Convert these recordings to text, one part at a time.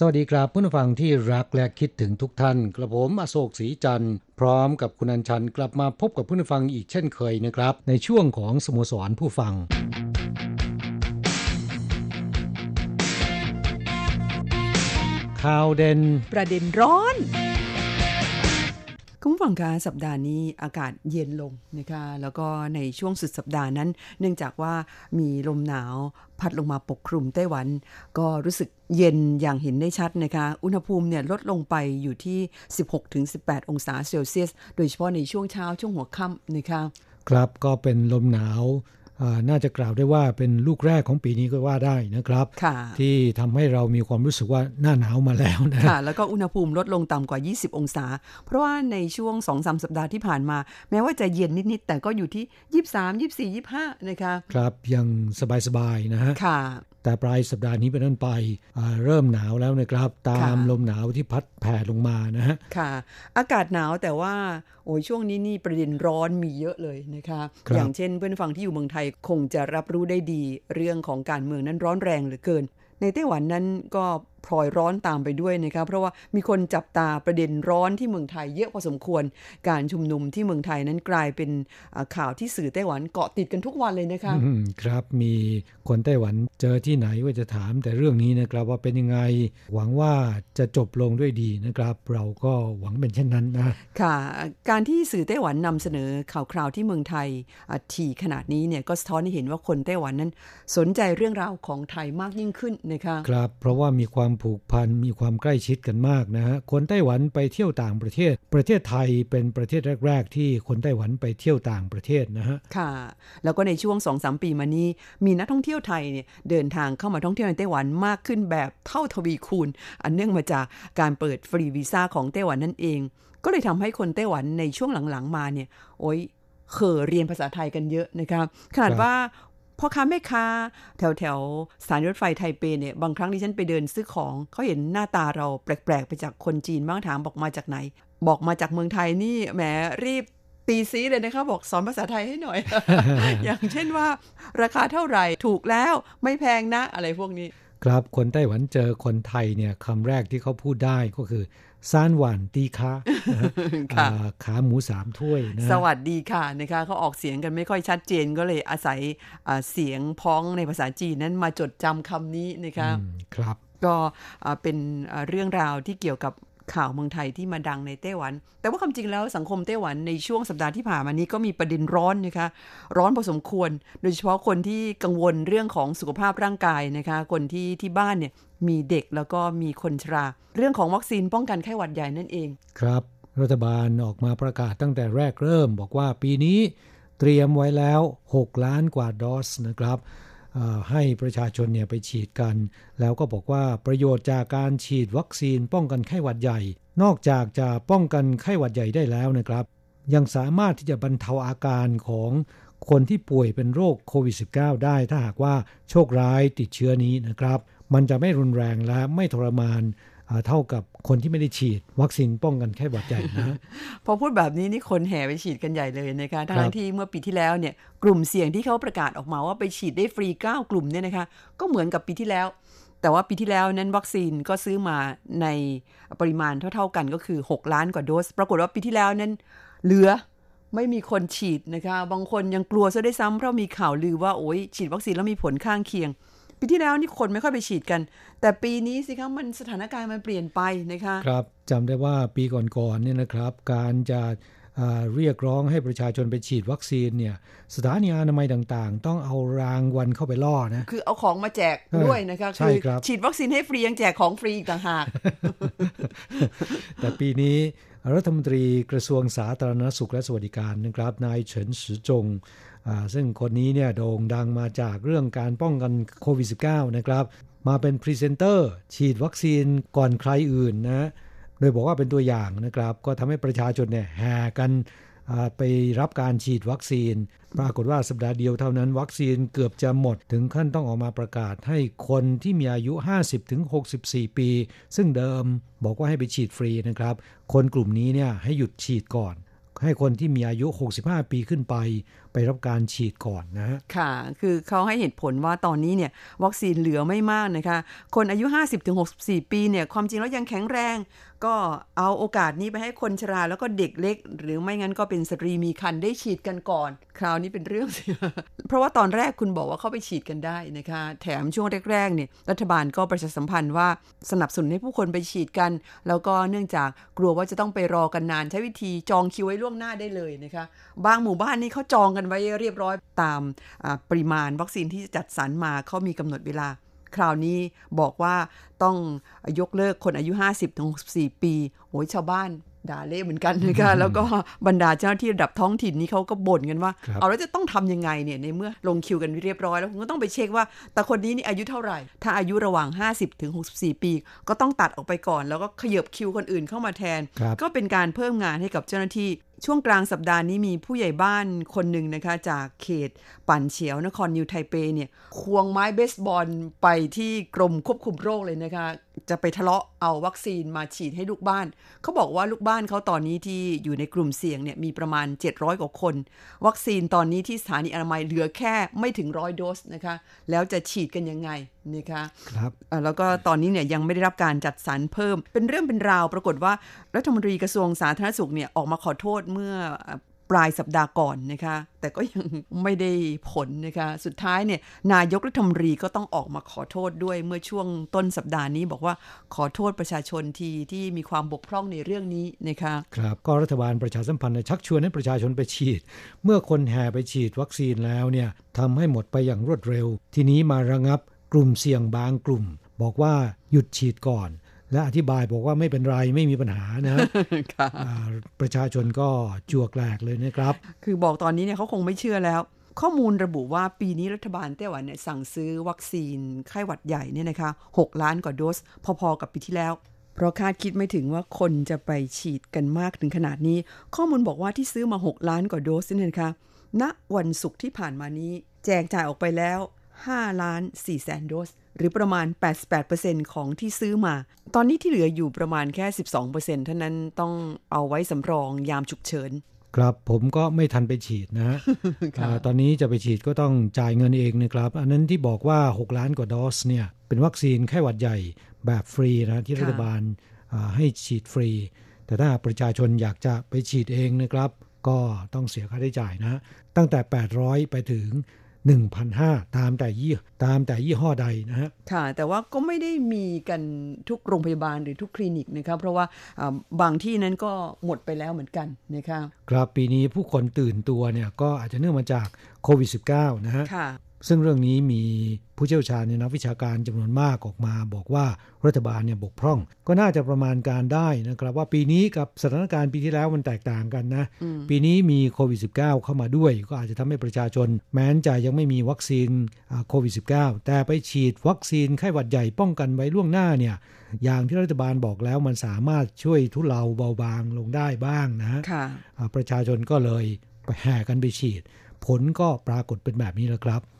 สวัสดีครับผู้ฟังที่รักและคิดถึงทุกท่าน กระผมอโศกศรีจันทร์พร้อมกับคุณอัญชันกลับมาพบกับผู้ฟังอีกเช่นเคยนะครับ ในช่วงของสโมสรผู้ฟังข่าวเด่นประเด็นร้อน คุณผู้ฟังคะสัปดาห์นี้อากาศเย็นลงนะคะแล้วก็ในช่วงสุดสัปดาห์นั้น เนื่องจากว่ามีลมหนาวพัดลงมาปกคลุมไต้หวัน ก็รู้สึกเย็นอย่างเห็นได้ชัดนะคะ อุณหภูมิเนี่ยลดลงไปอยู่ที่ 16-18 องศาเซลเซียส โดยเฉพาะในช่วงเช้าช่วงหัวค่ำนะคะ ครับก็เป็นลมหนาว น่าจะกล่าวได้ว่าเป็นลูกแรกของปีนี้ก็ว่าได้นะครับค่ะที่ทำให้เรามีความรู้สึกว่าหน้าหนาวมาแล้วนะค่ะแล้วก็อุณหภูมิลดลงต่ำกว่า 20 องศา เพราะว่าในช่วง 2-3สัปดาห์ที่ผ่านมา แม้ว่าจะเย็นนิด ๆ แต่ก็อยู่ที่ 23 24 25 นะคะ ครับยังสบาย ๆ นะฮะค่ะ แต่ปลายสัปดาห์นี้เป็นต้นไปอ่าเริ่มหนาวแล้วนะครับ ตามค่ะลมหนาวที่พัดแผ่ลงมานะฮะค่ะ อากาศหนาวแต่ว่าโอ้ยช่วงนี้นี่ประเด็นร้อนมีเยอะเลยนะคะครับอย่างเช่นเพื่อนฟังที่อยู่เมืองไทยคงจะรับรู้ได้ดี เรื่องของการเมืองนั้นร้อนแรงเหลือเกิน ในไต้หวันนั้นก็ พลอยร้อนตามไปด้วยนะคะเพราะว่ามีคนจับตาประเด็นร้อนที่เมืองไทยเยอะพอสมควร การชุมนุมที่เมืองไทยนั้นกลายเป็นอ่าข่าวที่สื่อไต้หวันเกาะติดกันทุกวันเลยนะคะอืมครับมีคนไต้หวันเจอที่ไหนว่าจะถาม แต่เรื่องนี้นะครับว่าเป็นยังไงหวังว่าจะจบลงด้วยดีนะครับ เราก็หวังเป็นเช่นนั้นนะค่ะ การที่สื่อไต้หวันนำเสนอข่าวคราวที่เมืองไทยอะถี่ขนาดนี้เนี่ยก็สะท้อนให้เห็นว่าคนไต้หวันนั้น สนใจเรื่องราวของไทยมากยิ่งขึ้นนะคะครับ เพราะว่ามีความผูกพันมีความใกล้ชิดกันมากนะฮะคนไต้หวันไปเที่ยวต่างประเทศ ประเทศไทยเป็นประเทศแรก ๆ ที่คนไต้หวันไปเที่ยวต่างประเทศนะฮะค่ะ แล้วก็ในช่วง2-3ปีมานี้ มีนักท่องเที่ยวไทยเนี่ยเดินทางเข้ามาท่องเที่ยวในไต้หวันมากขึ้นแบบเท่าทวีคูณ อันเนื่องมาจากการเปิดฟรีวีซ่าของไต้หวันนั่นเอง ก็เลยทำให้คนไต้หวันในช่วงหลังๆมาเนี่ยโอ้ยเข่อเรียนภาษาไทยกันเยอะนะคะขนาดครับว่า พ่อค้าแม่ค้าแถวแถวๆสถานีรถไฟไทเปเนี่ยบางครั้งที่ฉันไปเดินซื้อของเขาเห็นหน้าตาเราแปลกๆ ไปจากคนจีนบ้างถามบอกมาจากไหน บอกมาจากเมืองไทยนี่แหมรีบตีซีเลยนะคะบอกสอนภาษาไทยให้หน่อย อย่างเช่นว่า ราคาเท่าไหร่ถูกแล้วไม่แพงนะอะไรพวกนี้ ครับคนไต้หวันเจอคนไทยเนี่ยคำแรกที่เขาพูดได้ก็คือ ซานหวานตีคะนะฮะค่ะอ่าขาหมูสามถ้วยนะฮะสวัสดีค่ะนะคะเขาออกเสียงกันไม่ค่อยชัดเจนก็เลยอาศัยอ่าเสียงพ้องในภาษาจีนนั้นมาจดจำคำนี้นะคะอืมครับก็อ่าเป็นอ่าเรื่องราวที่เกี่ยวกับ ข่าวเมืองไทยที่มาดังในไต้หวัน แต่ว่าความจริงแล้วสังคมไต้หวันในช่วงสัปดาห์ที่ผ่านมานี้ก็มีประเด็นร้อนนะคะ ร้อนพอสมควร โดยเฉพาะคนที่กังวลเรื่องของสุขภาพร่างกายนะคะ คนที่ที่บ้านเนี่ยมีเด็กแล้วก็มีคนชรา เรื่องของวัคซีนป้องกันไข้หวัดใหญ่นั่นเอง ครับ รัฐบาลออกมาประกาศตั้งแต่แรกเริ่ม บอกว่าปีนี้เตรียมไว้แล้ว 6 ล้านกว่าโดสนะครับ ให้ประชาชนเนี่ยไปฉีดกัน แล้วก็บอกว่าประโยชน์จากการฉีดวัคซีนป้องกันไข้หวัดใหญ่ นอกจากจะป้องกันไข้หวัดใหญ่ได้แล้วนะครับ ยังสามารถที่จะบรรเทาอาการของคนที่ป่วยเป็นโรคโควิด -19 ได้ถ้าหากว่าโชคร้ายติดเชื้อนี้นะครับ มันจะไม่รุนแรงและไม่ทรมาน เท่ากับคนที่ไม่ได้ฉีด วัคซีนป้องกันไข้หวัดใหญ่นะ พอพูดแบบนี้นี่คนแห่ไปฉีดกันใหญ่เลยนะคะครัทั้งบที่เมื่อปีที่แล้วเนี่ยกลุ่มเสี่ยงที่เขาประกาศออกมาว่าไปฉีดได้ฟรี 9 กลุ่มเนี่ยนะคะก็เหมือนกับปีที่แล้ว แต่ว่าปีที่แล้วนั้นวัคซีนก็ซื้อมาในปริมาณเท่า ๆกันก็คือ 6 ล้านกว่าโดส ปรากฏว่าปีที่แล้วนั้นเหลือไม่มีคนฉีดนะคะ บางคนยังกลัวซะได้วยซ้ำเพราะมีข่าวลือว่าโอ้ยฉีดวัคซีนแล้วมีผลข้างเคียง ปีที่แล้วนี่คนไม่ค่อยไปฉีดกัน แต่ปีนี้สิคะมันสถานการณ์มันเปลี่ยนไปนะคะครับจำได้ว่าปีก่อนๆเนี่ยนะครับ การจะเรียกร้องให้ประชาชนไปฉีดวัคซีนเนี่ยสถานีอนามัยต่างๆ ต้องเอารางวัลเข้าไปล่อนะคือเอาของมาแจกด้วยนะคะคือฉีดวัคซีนให้ฟรียังแจกของฟรีอีกต่างหาก แต่ปีนี้รัฐมนตรีกระทรวงสาธารณสุขและสวัสดิการนะครับนายเฉินสือจง ซึ่งคนนี้เนี่ยโด่งดังมาจากเรื่องการป้องกันโควิด -19 นะครับ มาเป็นพรีเซนเตอร์ฉีดวัคซีนก่อนใครอื่นนะโดยบอกว่าเป็นตัวอย่างนะครับ ก็ทำให้ประชาชนเนี่ยแห่กันไปรับการฉีดวัคซีน ปรากฏว่าสัปดาห์เดียวเท่านั้น วัคซีนเกือบจะหมดถึงขั้นต้องออกมาประกาศให้คนที่มีอายุ 50-64 ปี ซึ่งเดิมบอกว่าให้ไปฉีดฟรีนะครับ คนกลุ่มนี้เนี่ยให้หยุดฉีดก่อน ให้คนที่มีอายุ 65 ปีขึ้นไป ไปรับการฉีดก่อนนะค่ะ คือเขาให้เหตุผลว่าตอนนี้เนี่ยวัคซีนเหลือไม่มากนะคะ คนอายุ 50-64 ปีเนี่ยความจริงแล้วยังแข็งแรง ก็เอาโอกาสนี้ไปให้คนชราแล้วก็เด็กเล็ก หรือไม่งั้นก็เป็นสตรีมีคันได้ฉีดกันก่อน คราวนี้เป็นเรื่องเพราะว่าตอนแรกคุณบอกว่าเข้าไปฉีดกันได้นะคะ แถมช่วงแรกๆเนี่ยรัฐบาลก็ประชาสัมพันธ์ว่าสนับสนุนให้ผู้คนไปฉีดกัน แล้วก็เนื่องจากกลัวว่าจะต้องไปรอกันนาน ใช้วิธีจองคิวไว้ล่วงหน้าได้เลยนะคะ บางหมู่บ้านนี่เขาจองกันไว้เรียบร้อยตามปริมาณวัคซีนที่จัดสรรมาเขามีกำหนดเวลา คราวนี้บอกว่าต้องยกเลิกคนอายุ 50-64 ปีโอ้ยชาวบ้านด่าเละเหมือนกันนะคะแล้วก็บรรดาเจ้าหน้าที่ระดับท้องถิ่นนี้เขาก็บ่นกันว่า เอาแล้วจะต้องทํำยังไงเนี่ยในเมื่อลงคิวกันเรียบร้อยแล้วคุณก็ต้องไปเช็คว่า แต่คนนี้นี่อายุเท่าไหร่ ถ้าอายุระหว่าง 50ถึง64 ปี ก็ต้องตัดออกไปก่อน แล้วก็ขยับคิวคนอื่นเข้ามาแทน ก็เป็นการเพิ่มงานให้กับเจ้าหน้าที่ ช่วงกลางสัปดาห์นี้มีผู้ใหญ่บ้านคนหนึ่งนะคะ จากเขตปั่นเฉียวนครนิวไทเปเนี่ย ควงไม้เบสบอลไปที่กรมควบคุมโรคเลยนะคะ จะไปทะเลาะเอาวัคซีนมาฉีดให้ลูกบ้าน เขาบอกว่าลูกบ้านเขาตอนนี้ที่อยู่ในกลุ่มเสี่ยงเนี่ยมีประมาณ 700 กว่าคน วัคซีนตอนนี้ที่สถานีอนามัยเหลือแค่ไม่ถึงร้อยโดสนะคะ แล้วจะฉีดกันยังไงนะคะครับแล้วก็ตอนนี้เนี่ยยังไม่ได้รับการจัดสรรเพิ่ม เป็นเรื่องเป็นราวปรากฏว่ารัฐมนตรีกระทรวงสาธารณสุขเนี่ยออกมาขอโทษเมื่อ ปลายสัปดาห์ก่อนนะคะ แต่ก็ยังไม่ได้ผลนะคะ สุดท้ายเนี่ยนายกรัฐมนตรีก็ต้องออกมาขอโทษด้วยเมื่อช่วงต้นสัปดาห์นี้บอกว่าขอโทษประชาชนทีที่มีความบกพร่องในเรื่องนี้นะคะครับก็รัฐบาลประชาสัมพันธ์ชักชวนให้ประชาชนไปฉีด เมื่อคนแห่ไปฉีดวัคซีนแล้วเนี่ยทำให้หมดไปอย่างรวดเร็ว ทีนี้มาระงับกลุ่มเสี่ยงบางกลุ่ม บอกว่าหยุดฉีดก่อน และอธิบายบอกว่าไม่เป็นไรไม่มีปัญหานะประชาชนก็จวกแหลกเลยนะครับ คือบอกตอนนี้เนี่ยเขาคงไม่เชื่อแล้ว ข้อมูลระบุว่าปีนี้รัฐบาลไต้หวันเนี่ยสั่งซื้อวัคซีนไข้หวัดใหญ่เนี่ยนะคะ 6 ล้านกว่าโดส พอๆกับปีที่แล้ว เพราะคาดคิดไม่ถึงว่าคนจะไปฉีดกันมากถึงขนาดนี้ ข้อมูลบอกว่าที่ซื้อมา 6 ล้านกว่าโดสนี่นะคะณวันศุกร์ที่ผ่านมานี้ แจกจ่ายออกไปแล้ว 5ล้าน4แสนโดส หรือประมาณ 88%ของที่ซื้อมา ตอนนี้ที่เหลืออยู่ประมาณแค่ 12%เท่านั้นต้องเอาไว้สำรองยามฉุกเฉิน ครับผมก็ไม่ทันไปฉีดนะตอนนี้จะไปฉีดก็ต้องจ่ายเงินเองนะครับ อันนั้นที่บอกว่า 6 ล้านกว่าโดสเนี่ยเป็นวัคซีนไข้หวัดใหญ่แบบฟรีนะที่รัฐบาลให้ฉีดฟรี แต่ถ้าประชาชนอยากจะไปฉีดเองนะครับ ก็ต้องเสียค่าใช้จ่ายนะ ตั้งแต่ 800 ไปถึง 1,500 ตามแต่ยี่ตามแต่ยี่ห้อใดนะฮะ ค่ะ แต่ว่าก็ไม่ได้มีกันทุกโรงพยาบาลหรือทุกคลินิกนะครับเพราะว่าบางที่นั้นก็หมดไปแล้วเหมือนกันนะครับ ครับปีนี้ผู้คนตื่นตัวเนี่ยก็อาจจะเนื่องมาจากโควิด -19 นะฮะ ซึ่งเรื่องนี้มีผู้เชี่ยวชาญในนักวิชาการจำนวนมากออกมา บอกว่ารัฐบาลเนี่ยบกพร่อง ก็น่าจะประมาณการได้นะครับ ว่าปีนี้กับสถานการณ์ปีที่แล้วมันแตกต่างกันนะ ปีนี้มีโควิด -19 เข้ามาด้วย ก็อาจจะทำให้ประชาชน แม้นจะยังไม่มีวัคซีนโควิด -19 แต่ไปฉีดวัคซีนไข้หวัดใหญ่ป้องกันไว้ล่วงหน้าเนี่ยอย่างที่รัฐบาลบอกแล้วมันสามารถช่วยทุเลาเบาบางลงได้บ้างนะประชาชนก็เลยไปแห่กันไปฉีด ผลก็ปรากฏเป็นแบบนี้แล้วครับค่ะ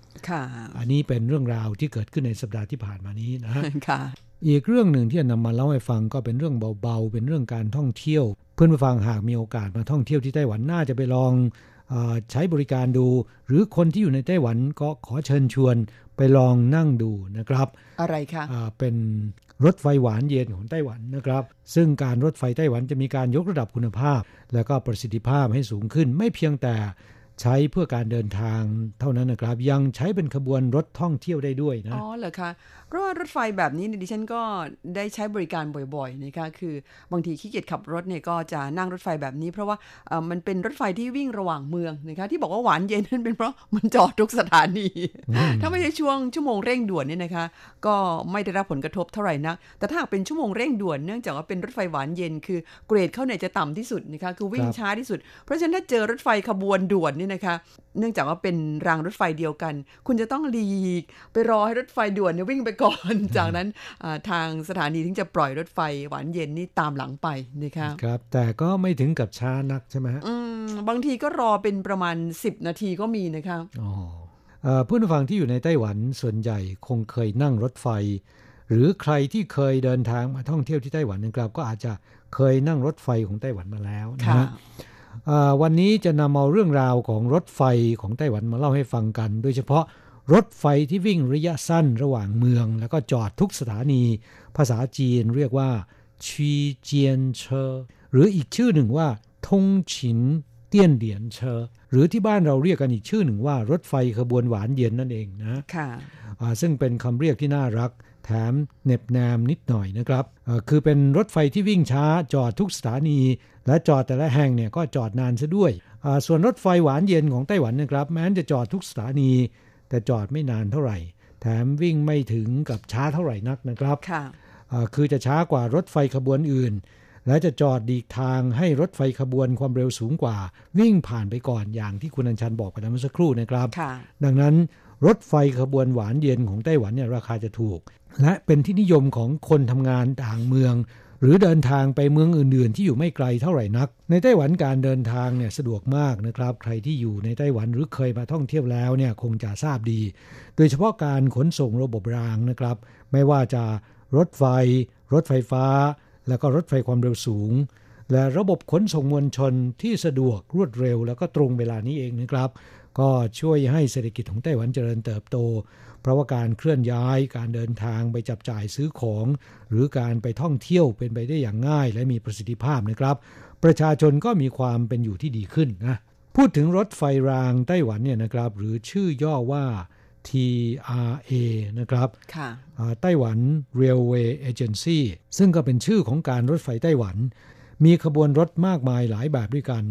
อันนี้เป็นเรื่องราวที่เกิดขึ้นในสัปดาห์ที่ผ่านมานี้นะฮะค่ะอีกเรื่องหนึ่งที่นำมาเล่าให้ฟังก็เป็นเรื่องเบาๆ เป็นเรื่องการท่องเที่ยว เพื่อนผู้ฟังหากมีโอกาสมาท่องเที่ยวที่ไต้หวันน่าจะไปลองอใช้บริการดู หรือคนที่อยู่ในไต้หวันก็ขอเชิญชวนไปลองนั่งดูนะครับ อะไรคะะเป็นรถไฟหวานเย็นของไต้หวันนะครับ ซึ่งการรถไฟไต้หวันจะมีการยกระดับคุณภาพ และก็ประสิทธิภาพให้สูงขึ้นไม่เพียงแต่ ใช้เพื่อการเดินทางเท่านั้นนะครับ ยังใช้เป็นขบวนรถท่องเที่ยวได้ด้วยนะอ๋อเหรอคะ ราะว่ารถไฟแบบนี้ดิฉันก็ได้ใช้บริการบ่อยๆนะคะคือบางทีขี้เกียจขับรถเนี่ยก็จะนั่งรถไฟแบบนี้ เพราะว่ามันเป็นรถไฟที่วิ่งระหว่างเมืองนะคะที่บอกว่าหวานเย็นนั่นเป็นเพราะมันจอดทุกสถานีถ้าไม่ใช่ช่วงชั่วโมงเร่งด่วนเนี่ยนะคะ ก็ไม่ได้รับผลกระทบเท่าไหร่นักแต่ถ้าหากเป็นชั่วโมงเร่งด่วนเนื่องจากว่าเป็นรถไฟหวานเย็นคือเกรดเข้าเนี่ยจะต่ำที่สุดนะคะคือวิ่งช้าที่สุด เพราะฉะนั้นถ้าเจอรถไฟขบวนด่วนเนี่ยนะคะ เนื่องจากว่าเป็นรางรถไฟเดียวกัน คุณจะต้องหลีก ไปรอให้รถไฟด่วนเนี่ยวิ่งไปก่อนจากนั้นทางสถานีถึงจะปล่อยรถไฟหวานเย็นนี่ตามหลังไปนะคะครับ แต่ก็ไม่ถึงกับช้านักใช่ไหมฮะบางทีก็รอเป็นประมาณ 10 นาทีก็มีนะคะอ๋อผู้ฟังที่อยู่ในไต้หวันส่วนใหญ่คงเคยนั่งรถไฟ หรือใครที่เคยเดินทางมาท่องเที่ยวที่ไต้หวันนะครับก็อาจจะเคยนั่งรถไฟของไต้หวันมาแล้วนะวันนี้จะนำเอาเรื่องราวของรถไฟของไต้หวันมาเล่าให้ฟังกัน โดยเฉพาะ รถไฟที่วิ่งระยะสั้นระหว่างเมือง แล้วก็จอดทุกสถานี ภาษาจีนเรียกว่าชีเจียนเชอหรืออีกชื่อหนึ่งว่าทงฉินเตี้ยนเหลียนเชอหรือที่บ้านเราเรียกกันอีกชื่อหนึ่งว่ารถไฟขบวนหวานเย็นนั่นเองนะค่ะซึ่งเป็นคำเรียกที่น่ารัก แถมเน็บแนมนิดหน่อยนะครับคือเป็นรถไฟที่วิ่งช้าจอดทุกสถานี และจอดแต่ละแห่งเนี่ยก็จอดนานซะด้วย ส่วนรถไฟหวานเย็นของไต้หวันนะครับ แม้จะจอดทุกสถานี แต่จอดไม่นานเท่าไหร่ แถมวิ่งไม่ถึงกับช้าเท่าไหร่นักนะครับค่ะคือจะช้ากว่ารถไฟขบวนอื่น และจะจอดดีกทางให้รถไฟขบวนความเร็วสูงกว่า วิ่งผ่านไปก่อนอย่างที่คุณอัญชันบอกไปเมื่อสักครู่นะครับดังนั้นรถไฟขบวนหวานเย็นของไต้หวันเนี่ยราคาจะถูก และเป็นที่นิยมของคนทำงานต่างเมือง หรือเดินทางไปเมืองอื่น ๆ ที่อยู่ไม่ไกลเท่าไหร่นัก ในไต้หวันการเดินทางเนี่ยสะดวกมากนะครับ ใครที่อยู่ในไต้หวันหรือเคยมาท่องเที่ยวแล้วเนี่ยคงจะทราบดี โดยเฉพาะการขนส่งระบบรางนะครับ ไม่ว่าจะรถไฟ รถไฟฟ้า แล้วก็รถไฟความเร็วสูง และระบบขนส่งมวลชนที่สะดวกรวดเร็ว แล้วก็ตรงเวลานี้เองนะครับ ก็ช่วยให้เศรษฐกิจของไต้หวันเจริญเติบโต เพราะว่าการเคลื่อนย้ายการเดินทางไปจับจ่ายซื้อของ หรือการไปท่องเที่ยวเป็นไปได้อย่างง่าย และมีประสิทธิภาพนะครับ ประชาชนก็มีความเป็นอยู่ที่ดีขึ้นนะพูดถึงรถไฟรางไต้หวันเนี่ยนะครับ หรือชื่อย่อว่า TRA นะครับไต้หวัน Railway Agency ซึ่งก็เป็นชื่อของการรถไฟไต้หวัน มีขบวนรถมากมายหลายแบบด้วยกัน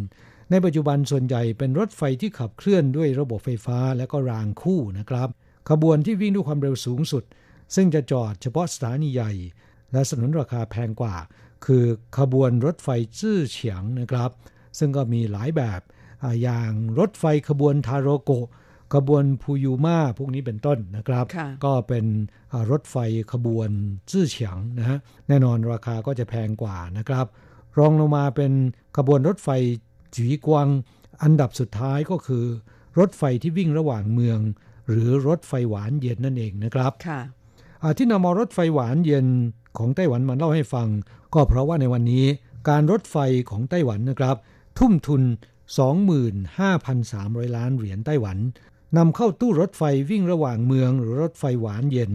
ในปัจจุบันส่วนใหญ่เป็นรถไฟที่ขับเคลื่อนด้วยระบบไฟฟ้าและก็รางคู่นะครับ ขบวนที่วิ่งด้วยความเร็วสูงสุด ซึ่งจะจอดเฉพาะสถานีใหญ่ และสนุนราคาแพงกว่า คือขบวนรถไฟจื้อเฉียงนะครับ ซึ่งก็มีหลายแบบอย่างรถไฟขบวนทาโรโกขบวนพูยูมาพวกนี้เป็นต้นนะครับ ก็เป็นรถไฟขบวนจื้อเฉียงนะฮะแน่นอนราคาก็จะแพงกว่านะครับ รองลงมาเป็นขบวนรถไฟจีกวางอันดับสุดท้ายก็คือ รถไฟที่วิ่งระหว่างเมือง หรือรถไฟหวานเย็นนั่นเองนะครับค่ะที่นำมารถไฟหวานเย็นของไต้หวันมาเล่าให้ฟัง ก็เพราะว่าในวันนี้การรถไฟของไต้หวันนะครับ ทุ่มทุน 25,300 ล้านเหรียญไต้หวันนำเข้าตู้รถไฟวิ่งระหว่างเมือง หรือรถไฟหวานเย็น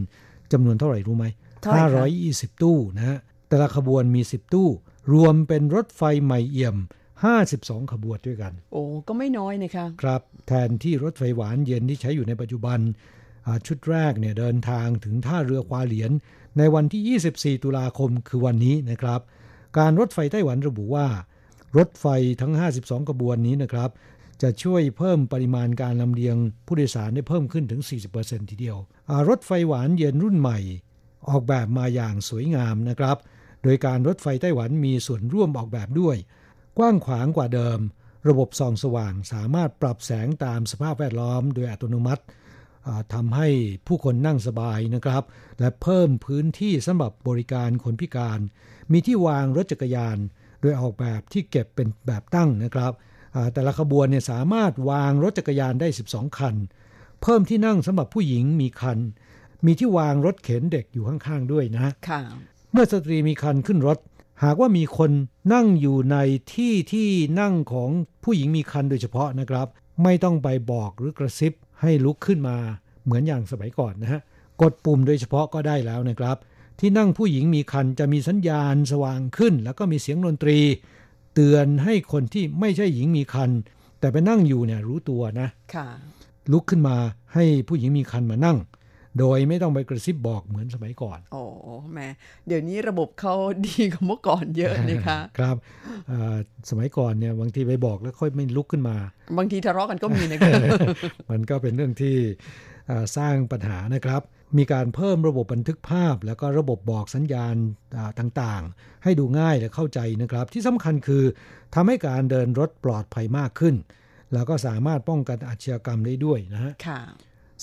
จำนวนเท่าไหร่รู้ไหม520 ตู้นะฮะแต่ละขบวนมี 10 ตู้ รวมเป็นรถไฟใหม่เอี่ยม 52 ขบวนด้วยกัน โอ้ก็ไม่น้อยนะคะ ครับ แทนที่รถไฟหวานเย็นที่ใช้อยู่ในปัจจุบัน ชุดแรกเนี่ยเดินทางถึงท่าเรือควาเหลียน ในวันที่ 24 ตุลาคมคือวันนี้นะครับ การรถไฟไต้หวันระบุว่า รถไฟทั้ง 52 ขบวนนี้นะครับ จะช่วยเพิ่มปริมาณการลำเลียงผู้โดยสารได้เพิ่มขึ้นถึง 40%ทีเดียว รถไฟหวานเย็นรุ่นใหม่ ออกแบบมาอย่างสวยงามนะครับ โดยการรถไฟไต้หวันมีส่วนร่วมออกแบบด้วย กว้างขวางกว่าเดิม ระบบส่องสว่างสามารถปรับแสงตามสภาพแวดล้อมโดยอัตโนมัติทำให้ผู้คนนั่งสบายนะครับ และเพิ่มพื้นที่สำหรับบริการคนพิการ มีที่วางรถจักรยาน โดยออกแบบที่เก็บเป็นแบบตั้งนะครับแต่ละขบวนเนี่ยสามารถวางรถจักรยานได้ 12 คัน เพิ่มที่นั่งสำหรับผู้หญิงมีคัน มีที่วางรถเข็นเด็กอยู่ข้างๆด้วยนะเมื่อสตรีมีคันขึ้นรถ หากว่ามีคนนั่งอยู่ในที่ที่นั่งของผู้หญิงมีคันโดยเฉพาะนะครับ ไม่ต้องไปบอกหรือกระซิบให้ลุกขึ้นมาเหมือนอย่างสมัยก่อนนะฮะกดปุ่มโดยเฉพาะก็ได้แล้วนะครับ ที่นั่งผู้หญิงมีคันจะมีสัญญาณสว่างขึ้น แล้วก็มีเสียงดนตรี เตือนให้คนที่ไม่ใช่หญิงมีคันแต่ไปนั่งอยู่เนี่ยรู้ตัวนะค่ะลุกขึ้นมาให้ผู้หญิงมีคันมานั่ง โดยไม่ต้องไปกระซิบบอกเหมือนสมัยก่อน โอ้แหม่เดี๋ยวนี้ระบบเขาดีกว่าเมื่อก่อนเยอะนะคะครับเอ่อสมัยก่อนเนี่ยบางทีไปบอกแล้วค่อยไม่ลุกขึ้นมา บางทีทะเลาะกันก็มีนะคะมันก็เป็นเรื่องที่เอ่อสร้างปัญหานะครับ มีการเพิ่มระบบบันทึกภาพ แล้วก็ระบบบอกสัญญาณอ่าต่างๆ ให้ดูง่ายและเข้าใจนะครับ ที่สำคัญคือทำให้การเดินรถปลอดภัยมากขึ้น แล้วก็สามารถป้องกันอาชญากรรมได้ด้วยนะฮะค่ะ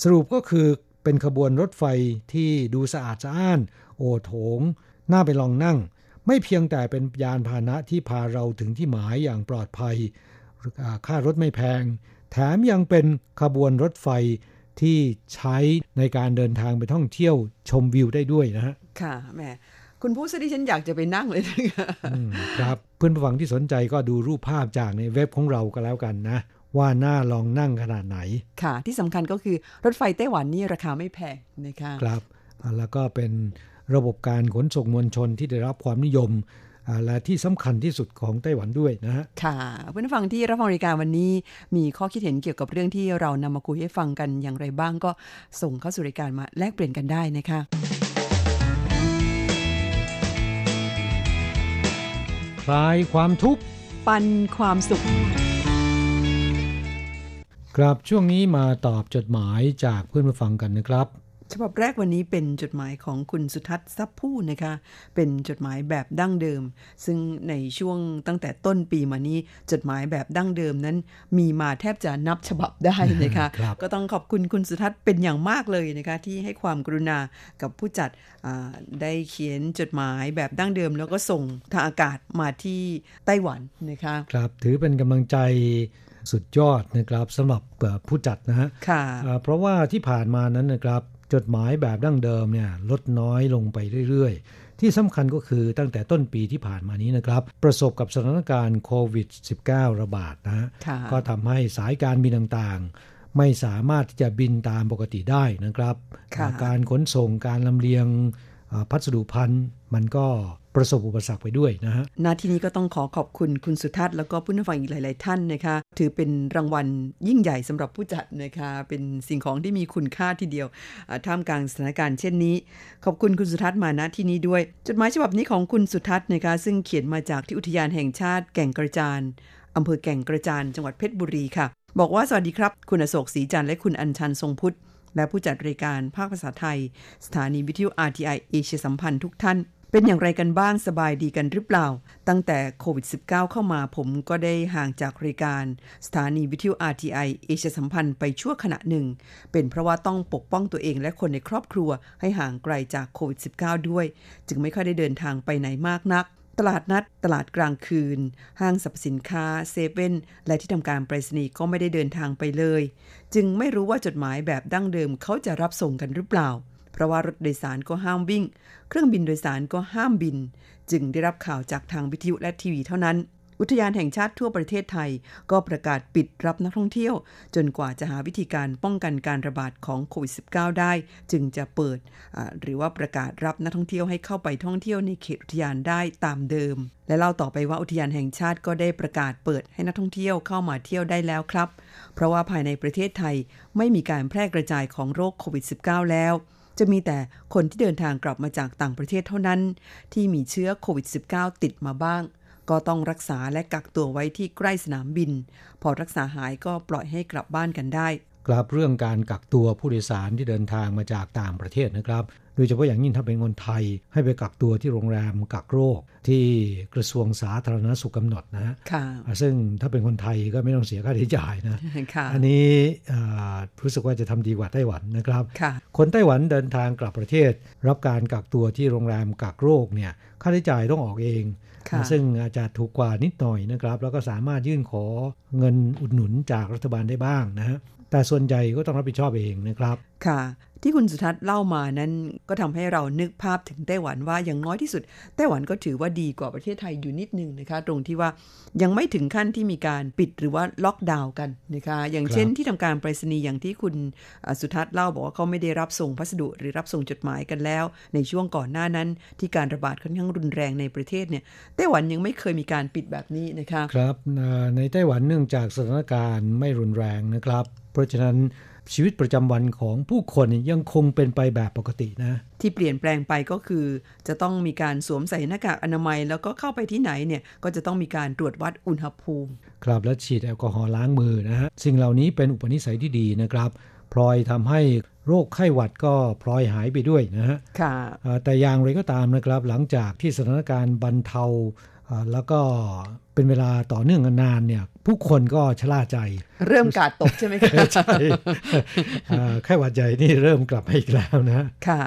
สรุปก็คือ เป็นขบวนรถไฟที่ดูสะอาดสะอ้าน โอโถง น่าไปลองนั่ง ไม่เพียงแต่เป็นยานพาหนะที่พาเราถึงที่หมายอย่างปลอดภัยอ่าค่ารถไม่แพง แถมยังเป็นขบวนรถไฟที่ใช้ในการเดินทางไปท่องเที่ยวชมวิวได้ด้วยนะฮะ ค่ะแหม่คุณผู้สดิฉันอยากจะไปนั่งเลยนะคะอืมครับ เพื่อนผู้ฟังที่สนใจก็ดูรูปภาพจากในเว็บของเราก็แล้วกันนะ ว่าน่าลองนั่งขนาดไหน ค่ะ ที่สำคัญก็คือรถไฟไต้หวันนี่ราคาไม่แพงนะคะครับอ่าแล้วก็เป็นระบบการขนส่งมวลชนที่ได้รับความนิยมอ่าและที่สำคัญที่สุดของไต้หวันด้วยนะฮะ ค่ะเพื่อนผู้ฟังที่รับฟังรายการวันนี้ มีข้อคิดเห็นเกี่ยวกับเรื่องที่เรานำมาคุยให้ฟังกันอย่างไรบ้างก็ส่งเข้าสู่รายการมาแลกเปลี่ยนกันได้นะคะคลายความทุกข์ปันความสุข ครับช่วงนี้มาตอบจดหมายจากเพื่อนผู้ฟังกันนะครับ ฉบับแรกวันนี้เป็นจดหมายของคุณสุทัศน์ทรัพย์ผู้นะคะ เป็นจดหมายแบบดั้งเดิม ซึ่งในช่วงตั้งแต่ต้นปีมานี้จดหมายแบบดั้งเดิมนั้น มีมาแทบจะนับฉบับได้นะคะครับก็ต้องขอบคุณคุณสุทัศน์เป็นอย่างมากเลยนะคะ ที่ให้ความกรุณากับผู้จัดอ่าได้เขียนจดหมายแบบดั้งเดิม แล้วก็ส่งทางอากาศมาที่ไต้หวันนะคะ ครับถือเป็นกำลังใจ สุดยอดนะครับสำหรับเอ่อผู้จัดนะฮะค่ะอ่าเพราะว่าที่ผ่านมานั้นนะครับจดหมายแบบดั้งเดิมเนี่ยลดน้อยลงไปเรื่อยๆ ที่สำคัญก็คือตั้งแต่ต้นปีที่ผ่านมานี้นะครับ ประสบกับสถานการณ์โควิด -19 ระบาดนะฮะค่ะก็ทำให้สายการบินต่างๆ ไม่สามารถที่จะบินตามปกติได้นะครับค่ะการขนส่งการลำเลียงอ่าพัสดุพันธุ์มันก็ ประสบอุปสรรคไปด้วยนะฮะนาทีนี้ก็ต้องขอขอบคุณคุณสุทัศน์แล้วก็ผู้นฟังอีกหลาย ๆ ท่านนะคะ ถือเป็นรางวัลยิ่งใหญ่สำหรับผู้จัดนะคะ เป็นสิ่งของที่มีคุณค่าทีเดียวท่ามกลางสถานการณ์เช่นนี้ ขอบคุณคุณสุทัศน์มาณที่นี้ด้วย จดหมายฉบับนี้ของคุณสุทัศน์นะคะ ซึ่งเขียนมาจากที่อุทยานแห่งชาติแก่งกระจานอำเภอแก่งกระจานจังหวัดเพชรบุรีค่ะ บอกว่าสวัสดีครับ คุณอโศกศรีจันทร์และคุณอัญชันทรงพุทธและผู้จัดรายการภาคภาษาไทย สถานีวิทยุ RTI เอเชียสัมพันธ์ทุกท่าน เป็นอย่างไรกันบ้างสบายดีกันหรือเปล่า ตั้งแต่โควิด -19 เข้ามาผมก็ได้ห่างจากรายการ สถานีวิทยุ RTI เอเชียสัมพันธ์ไปชั่วขณะหนึ่ง เป็นเพราะว่าต้องปกป้องตัวเองและคนในครอบครัวให้ห่างไกลจากโควิด -19 ด้วย จึงไม่ค่อยได้เดินทางไปไหนมากนัก ตลาดนัด ตลาดกลางคืน ห้างสรรพสินค้าเซเว่นและที่ทำการไปรษณีย์ก็ไม่ได้เดินทางไปเลย จึงไม่รู้ว่าจดหมายแบบดั้งเดิมเขาจะรับส่งกันหรือเปล่า เพราะว่ารถโดยสารก็ห้ามวิ่ง เครื่องบินโดยสารก็ห้ามบิน จึงได้รับข่าวจากทางวิทยุและทีวีเท่านั้น อุทยานแห่งชาติทั่วประเทศไทย ก็ประกาศปิดรับนักท่องเที่ยว จนกว่าจะหาวิธีการป้องกันการระบาดของโควิด -19 ได้ จึงจะเปิด หรือว่าประกาศรับนักท่องเที่ยวให้เข้าไปท่องเที่ยวในเขตอุทยานได้ตามเดิม และเล่าต่อไปว่าอุทยานแห่งชาติก็ได้ประกาศเปิดให้นักท่องเที่ยวเข้ามาเที่ยวได้แล้วครับ เพราะว่าภายในประเทศไทยไม่มีการแพร่กระจายของโรคโควิด -19 แล้ว จะมีแต่คนที่เดินทางกลับมาจากต่างประเทศเท่านั้น ที่มีเชื้อโควิด -19 ติดมาบ้าง ก็ต้องรักษาและกักตัวไว้ที่ใกล้สนามบิน พอรักษาหายก็ปล่อยให้กลับบ้านกันได้ กลับเรื่องการกักตัวผู้โดยสารที่เดินทางมาจากต่างประเทศนะครับ ดยเฉพาะอย่างยิ่งถ้าเป็นคนไทยให้ไปกักตัวที่โรงแรมกักโรคที่กระทรวงสาธารณสุขกำหนดนะฮะค่ะอ่าซึ่งถ้าเป็นคนไทยก็ไม่ต้องเสียค่าใช้จ่ายนะค่ะอันนี้อ่ารู้สึกว่าจะทำดีกว่าไต้หวันนะครับค่ะคนไต้หวันเดินทางกลับประเทศ รับการกักตัวที่โรงแรมกักโรคเนี่ยค่าใช้จ่ายต้องออกเองค่ะซึ่งอาจจะถูกกว่านิดหน่อยนะครับ แล้วก็สามารถยื่นขอเงินอุดหนุนจากรัฐบาลได้บ้างนะฮะแต่ส่วนใหญ่ก็ต้องรับผิดชอบเองนะครับ ค่ะ ที่คุณสุทัศน์เล่ามานั้นก็ทำให้เรานึกภาพถึงไต้หวันว่าอย่างน้อยที่สุดไต้หวันก็ถือว่าดีกว่าประเทศไทยอยู่นิดนึงนะคะ ตรงที่ว่ายังไม่ถึงขั้นที่มีการปิดหรือว่าล็อกดาวน์กันนะคะอย่างเช่นครับที่ทำการไปรษณีย์อย่างที่คุณอ่าสุทัศน์เล่าบอกว่าเขาไม่ได้รับส่งพัสดุ หรือรับส่งจดหมายกันแล้ว ในช่วงก่อนหน้านั้นที่การระบาดค่อนข้างรุนแรงในประเทศเนี่ยไต้หวันยังไม่เคยมีการปิดแบบนี้นะคะครับในไต้หวันเนื่องจากสถานการณ์ไม่รุนแรงนะครับ เพราะฉะนั้น ชีวิตประจำวันของผู้คนยังคงเป็นไปแบบปกตินะ ที่เปลี่ยนแปลงไปก็คือ จะต้องมีการสวมใส่หน้ากากอนามัย แล้วก็เข้าไปที่ไหนเนี่ยก็จะต้องมีการตรวจวัดอุณหภูมิ ครับและฉีดแอลกอฮอล์ล้างมือนะฮะสิ่งเหล่านี้เป็นอุปนิสัยที่ดีนะครับพลอยทำให้โรคไข้หวัดก็พลอยหายไปด้วยนะฮะค่ะแต่อย่างไรก็ตามนะครับ หลังจากที่สถานการณ์บรรเทาแล้วก็เป็นเวลาต่อเนื่องนานเนี่ย ผู้คนก็ชะล่าใจ เริ่มกาดตกใช่ไหมคะใช่ไข้หวัดใหญ่นี่เริ่มกลับมาอีกแล้วนะ ค่ะ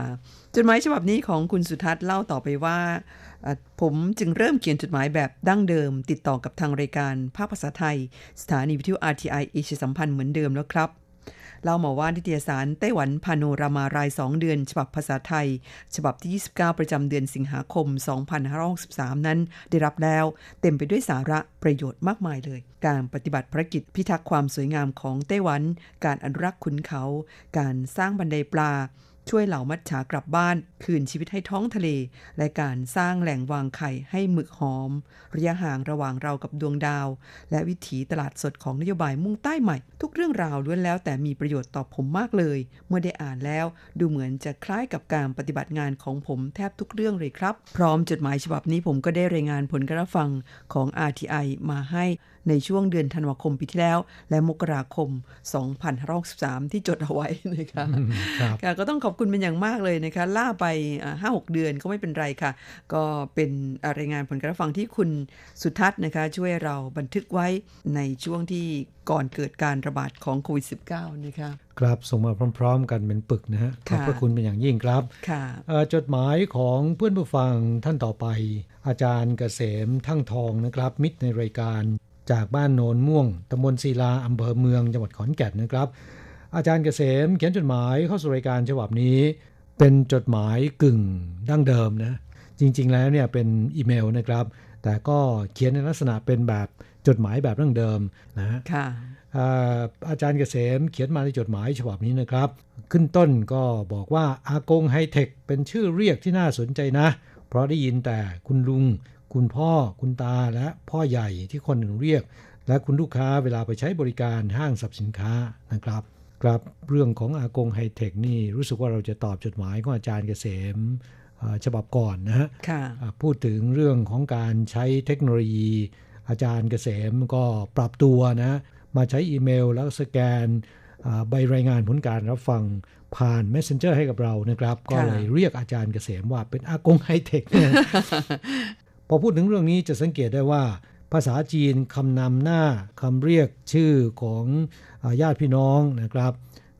จดหมายฉบับนี้ของคุณสุทัศน์เล่าต่อไปว่า ผมจึงเริ่มเขียนจดหมายแบบดั้งเดิม ติดต่อกับทางรายการภาคภาษาไทย สถานีวิทยุ RTI เอเชียสัมพันธ์เหมือนเดิมแล้วครับ เล่ามาว่านิตยสารไต้หวันพาโนรามาราย 2 เดือน ฉบับภาษาไทย ฉบับที่ 29 ประจำเดือนสิงหาคม 2563 นั้นได้รับแล้วเต็มไปด้วยสาระประโยชน์มากมายเลย การปฏิบัติภารกิจพิทักษ์ความสวยงามของไต้หวัน การอนุรักษ์ขุนเขา การสร้างบันไดปลา ช่วยเหล่ามัจฉากลับบ้าน คืนชีวิตให้ท้องทะเล และการสร้างแหล่งวางไข่ให้หมึกหอม ระยะห่างระหว่างเรากับดวงดาว และวิถีตลาดสดของนโยบายมุ่งใต้ใหม่ ทุกเรื่องราวล้วนแล้วแต่มีประโยชน์ต่อผมมากเลย เมื่อได้อ่านแล้ว ดูเหมือนจะคล้ายกับการปฏิบัติงานของผมแทบทุกเรื่องเลยครับ พร้อมจดหมายฉบับนี้ผมก็ได้รายงานผลการฟังของ RTI มาให้ในช่วงเดือนธันวาคมปีที่แล้ว และมกราคม 2563 ที่จดเอาไว้นะคะครับก็ต้องขอบคุณเป็นอย่างมากเลยนะคะล่าไปห้าหกเดือนก็ไม่เป็นไรค่ะ ก็เป็นรายงานผลการฟังที่คุณสุทัศน์นะคะช่วยเราบันทึกไว้ในช่วงที่ก่อนเกิดการระบาดของโควิด -19 นะคะครับส่งมาพร้อม ๆ กันเป็นปึกนะฮะขอบพระคุณเป็นอย่างยิ่งครับค่ะจดหมายของเพื่อนผู้ฟังท่านต่อไป อาจารย์เกษมทั้งทองนะครับ มิตรในรายการ จากบ้านโนนม่วงตำบลศิลาอำเภอเมืองจังหวัดขอนแก่นนะครับ อาจารย์เกษมเขียนจดหมายเข้าสู่รายการฉบับนี้ เป็นจดหมายกึ่งดั้งเดิมนะจริง ๆ แล้วเนี่ยเป็นอีเมลนะครับ แต่ก็เขียนในลักษณะเป็นแบบจดหมายแบบดั้งเดิมนะค่ะอาจารย์เกษมเขียนมาในจดหมายฉบับนี้นะครับ ขึ้นต้นก็บอกว่าอากงไฮเทคเป็นชื่อเรียกที่น่าสนใจนะ เพราะได้ยินแต่คุณลุง คุณพ่อคุณตาและพ่อใหญ่ที่คนหนึ่งเรียก และคุณลูกค้าเวลาไปใช้บริการห้างสรรพสินค้านะครับครับเรื่องของอากงไฮเทคนี่รู้สึกว่าเราจะตอบจดหมายของอาจารย์เกษมฉบับก่อนนะฮะพูดถึงเรื่องของการใช้เทคโนโลยี อาจารย์เกษมก็ปรับตัวนะมาใช้อีเมลแล้วสแกนใบรายงานผลการรับฟังผ่าน Messenger ให้กับเรานะครับ ก็เลยเรียกอาจารย์เกษมว่าเป็นอากงไฮเทค พอพูดถึงเรื่องนี้จะสังเกตได้ว่า ภาษาจีนคำนำหน้าคำเรียกชื่อของญาติพี่น้องนะครับ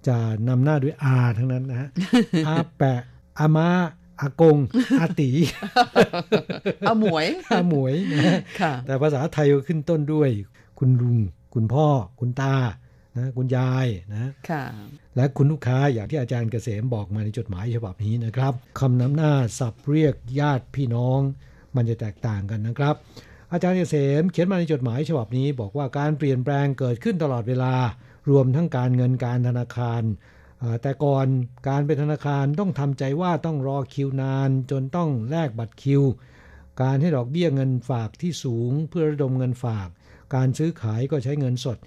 จะนำหน้าด้วยอาทั้งนั้นนะฮะอาแปะอามาอากงอาตีอาหมวยอาหมวยนะแต่ภาษาไทยก็ขึ้นต้นด้วย คุณลุง คุณพ่อ คุณตานะคุณยายนะและคุณลูกค้าอย่างที่อาจารย์เกษมบอกมาในจดหมายฉบับนี้นะครับคำนำหน้าสับเรียกญาติพี่น้อง มันจะแตกต่างกันนะครับ อาจารย์เกษมเขียนมาในจดหมายฉบับนี้ บอกว่าการเปลี่ยนแปลงเกิดขึ้นตลอดเวลา รวมทั้งการเงินการธนาคารแต่ก่อนการเป็นธนาคารต้องทำใจว่าต้องรอคิวนาน จนต้องแลกบัตรคิว การให้ดอกเบี้ยเงินฝากที่สูงเพื่อระดมเงินฝาก การซื้อขายก็ใช้เงินสด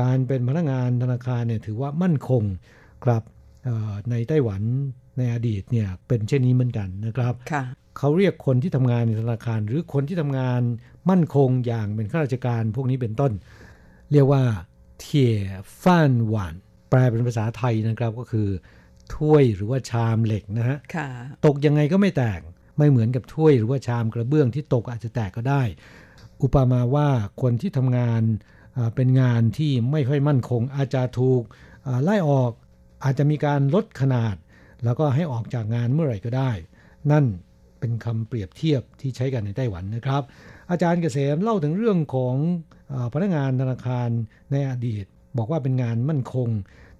การเป็นพนักงานธนาคารเนี่ยถือว่ามั่นคงครับในไต้หวัน ในอดีตเนี่ยเป็นเช่นนี้เหมือนกันนะครับเขาเรียกคนที่ทำงานในธนาคาร หรือคนที่ทำงานมั่นคงอย่างเป็นข้าราชการพวกนี้เป็นต้น เรียกว่าเทียฟ้านหวานแปลเป็นภาษาไทยนะครับก็คือ ถ้วยหรือว่าชามเหล็กนะฮะตกยังไงก็ไม่แตกไม่เหมือนกับถ้วยหรือว่าชามกระเบื้องที่ตกอาจจะแตกก็ได้ อุปมาว่าคนที่ทำงานเป็นงานที่ไม่ค่อยมั่นคง อาจจะถูกไล่ออกอาจจะมีการลดขนาด แล้วก็ให้ออกจากงานเมื่อไหร่ก็ได้ นั่นเป็นคำเปรียบเทียบที่ใช้กันในไต้หวันนะครับ อาจารย์เกษมเล่าถึงเรื่องของพนักงานธนาคารในอดีต บอกว่าเป็นงานมั่นคง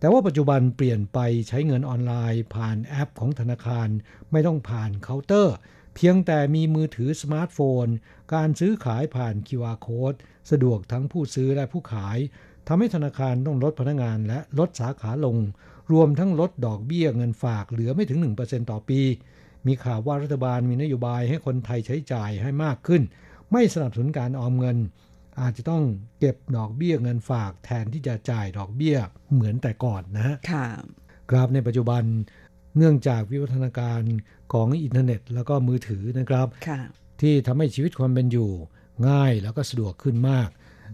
แต่ว่าปัจจุบันเปลี่ยนไปใช้เงินออนไลน์ ผ่านแอปของธนาคาร ไม่ต้องผ่านเคาน์เตอร์ เพียงแต่มีมือถือสมาร์ทโฟน การซื้อขายผ่าน QR code สะดวกทั้งผู้ซื้อและผู้ขายทำให้ธนาคารต้องลดพนักงานและลดสาขาลง รวมทั้งลดดอกเบี้ยเงินฝากเหลือไม่ถึง 1%ต่อปี มีข่าวว่ารัฐบาลมีนโยบายให้คนไทยใช้จ่ายให้มากขึ้น ไม่สนับสนุนการออมเงิน อาจจะต้องเก็บดอกเบี้ยเงินฝากแทนที่จะจ่ายดอกเบี้ยเหมือนแต่ก่อนนะฮะค่ะครับในปัจจุบันเนื่องจากวิวัฒนาการของอินเทอร์เน็ต แล้วก็มือถือนะครับค่ะที่ทำให้ชีวิตความเป็นอยู่ ง่ายแล้วก็สะดวกขึ้นมาก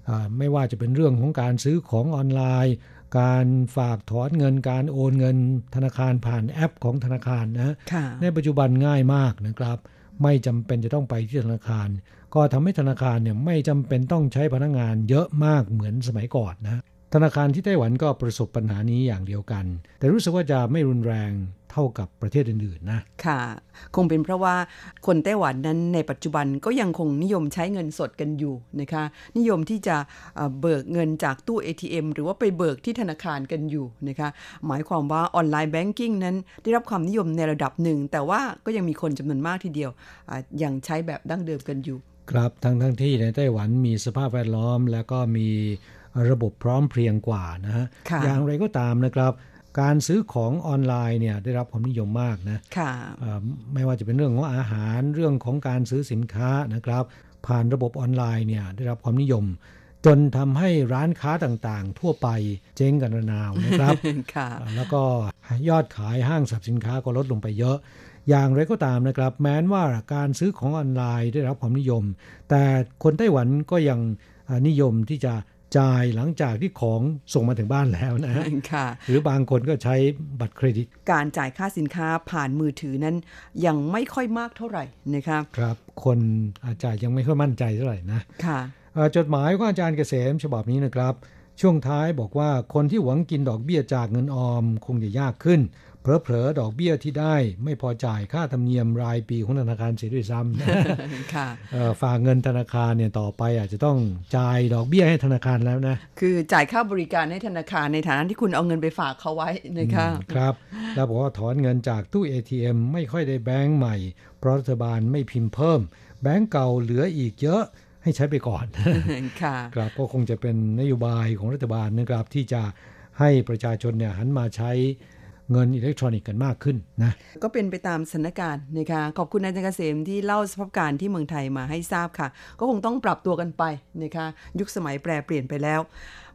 อ่าไม่ว่าจะเป็นเรื่องของการซื้อของออนไลน์ การฝากถอนเงินการโอนเงินธนาคารผ่านแอปของธนาคารนะค่ะในปัจจุบันง่ายมากนะครับ ไม่จำเป็นจะต้องไปที่ธนาคาร ก็ทำให้ธนาคารเนี่ยไม่จำเป็นต้องใช้พนักงานเยอะมากเหมือนสมัยก่อนนะธนาคารที่ไต้หวันก็ประสบปัญหานี้อย่างเดียวกัน แต่รู้สึกว่าจะไม่รุนแรง เท่ากับประเทศอื่นๆนะ ค่ะ คงเป็นเพราะว่าคนไต้หวันนั้นในปัจจุบันก็ยังคงนิยมใช้เงินสดกันอยู่นะคะ นิยมที่จะเอ่อเบิกเงินจากตู้ ATM หรือว่าไปเบิกที่ธนาคารกันอยู่นะคะ หมายความว่าออนไลน์แบงกิ้งนั้นได้รับความนิยมในระดับหนึ่ง แต่ว่าก็ยังมีคนจำนวนมากทีเดียวอะยังใช้แบบดั้งเดิมกันอยู่ ครับทั้งทั้งที่ในไต้หวันมีสภาพแวดล้อมแล้วก็มีระบบพร้อมเพรียงกว่านะฮะค่ะอย่างไรก็ตามนะครับ การซื้อของออนไลน์เนี่ยได้รับความนิยมมากนะค่ะเอ่อไม่ว่าจะเป็นเรื่องของอาหารเรื่องของการซื้อสินค้านะครับ ผ่านระบบออนไลน์เนี่ยได้รับความนิยม จนทำให้ร้านค้าต่างๆ ทั่วไปเจ๊งกันระนาวนะครับค่ะแล้วก็ยอดขายห้างสรรพสินค้าก็ลดลงไปเยอะ อย่างไรก็ตามนะครับ แม้นว่าการซื้อของออนไลน์ได้รับความนิยม แต่คนไต้หวันก็ยังอ่านิยมที่จะ จ่ายหลังจากที่ของส่งมาถึงบ้านแล้วนะฮะค่ะหรือบางคนก็ใช้บัตรเครดิต การจ่ายค่าสินค้าผ่านมือถือนั้น ยังไม่ค่อยมากเท่าไหร่นะคะครับ คนอาจจะยังไม่ค่อยมั่นใจเท่าไหร่นะค่ะเอ่อจดหมายของอาจารย์เกษมฉบับนี้นะครับ ช่วงท้ายบอกว่าคนที่หวังกินดอกเบี้ยจากเงินออมคงจะยากขึ้น เผลอๆดอกเบี้ยที่ได้ไม่พอจ่ายค่าธรรมเนียมรายปีของธนาคารเสียด้วยซ้ำนะค่ะเอ่อฝากเงินธนาคารเนี่ยต่อไปอาจจะต้องจ่ายดอกเบี้ยให้ธนาคารแล้วนะ คือจ่ายค่าบริการให้ธนาคารในฐานะที่คุณเอาเงินไปฝากเขาไว้นะคะครับ แล้วบอกว่าถอนเงินจากตู้ ATM ไม่ค่อยได้แบงก์ใหม่ เพราะรัฐบาลไม่พิมพ์เพิ่ม แบงก์เก่าเหลืออีกเยอะให้ใช้ไปก่อนค่ะครับก็คงจะเป็นนโยบายของรัฐบาลนะครับที่จะให้ประชาชนเนี่ยหันมาใช้ เงินอิเล็กทรอนิกส์กันมากขึ้นนะก็เป็นไปตามสถานการณ์นะคะขอบคุณอาจารย์เกษมที่เล่าสภาพการณ์ที่เมืองไทยมาให้ทราบค่ะ ก็คงต้องปรับตัวกันไปนะคะยุคสมัยแปรเปลี่ยนไปแล้ว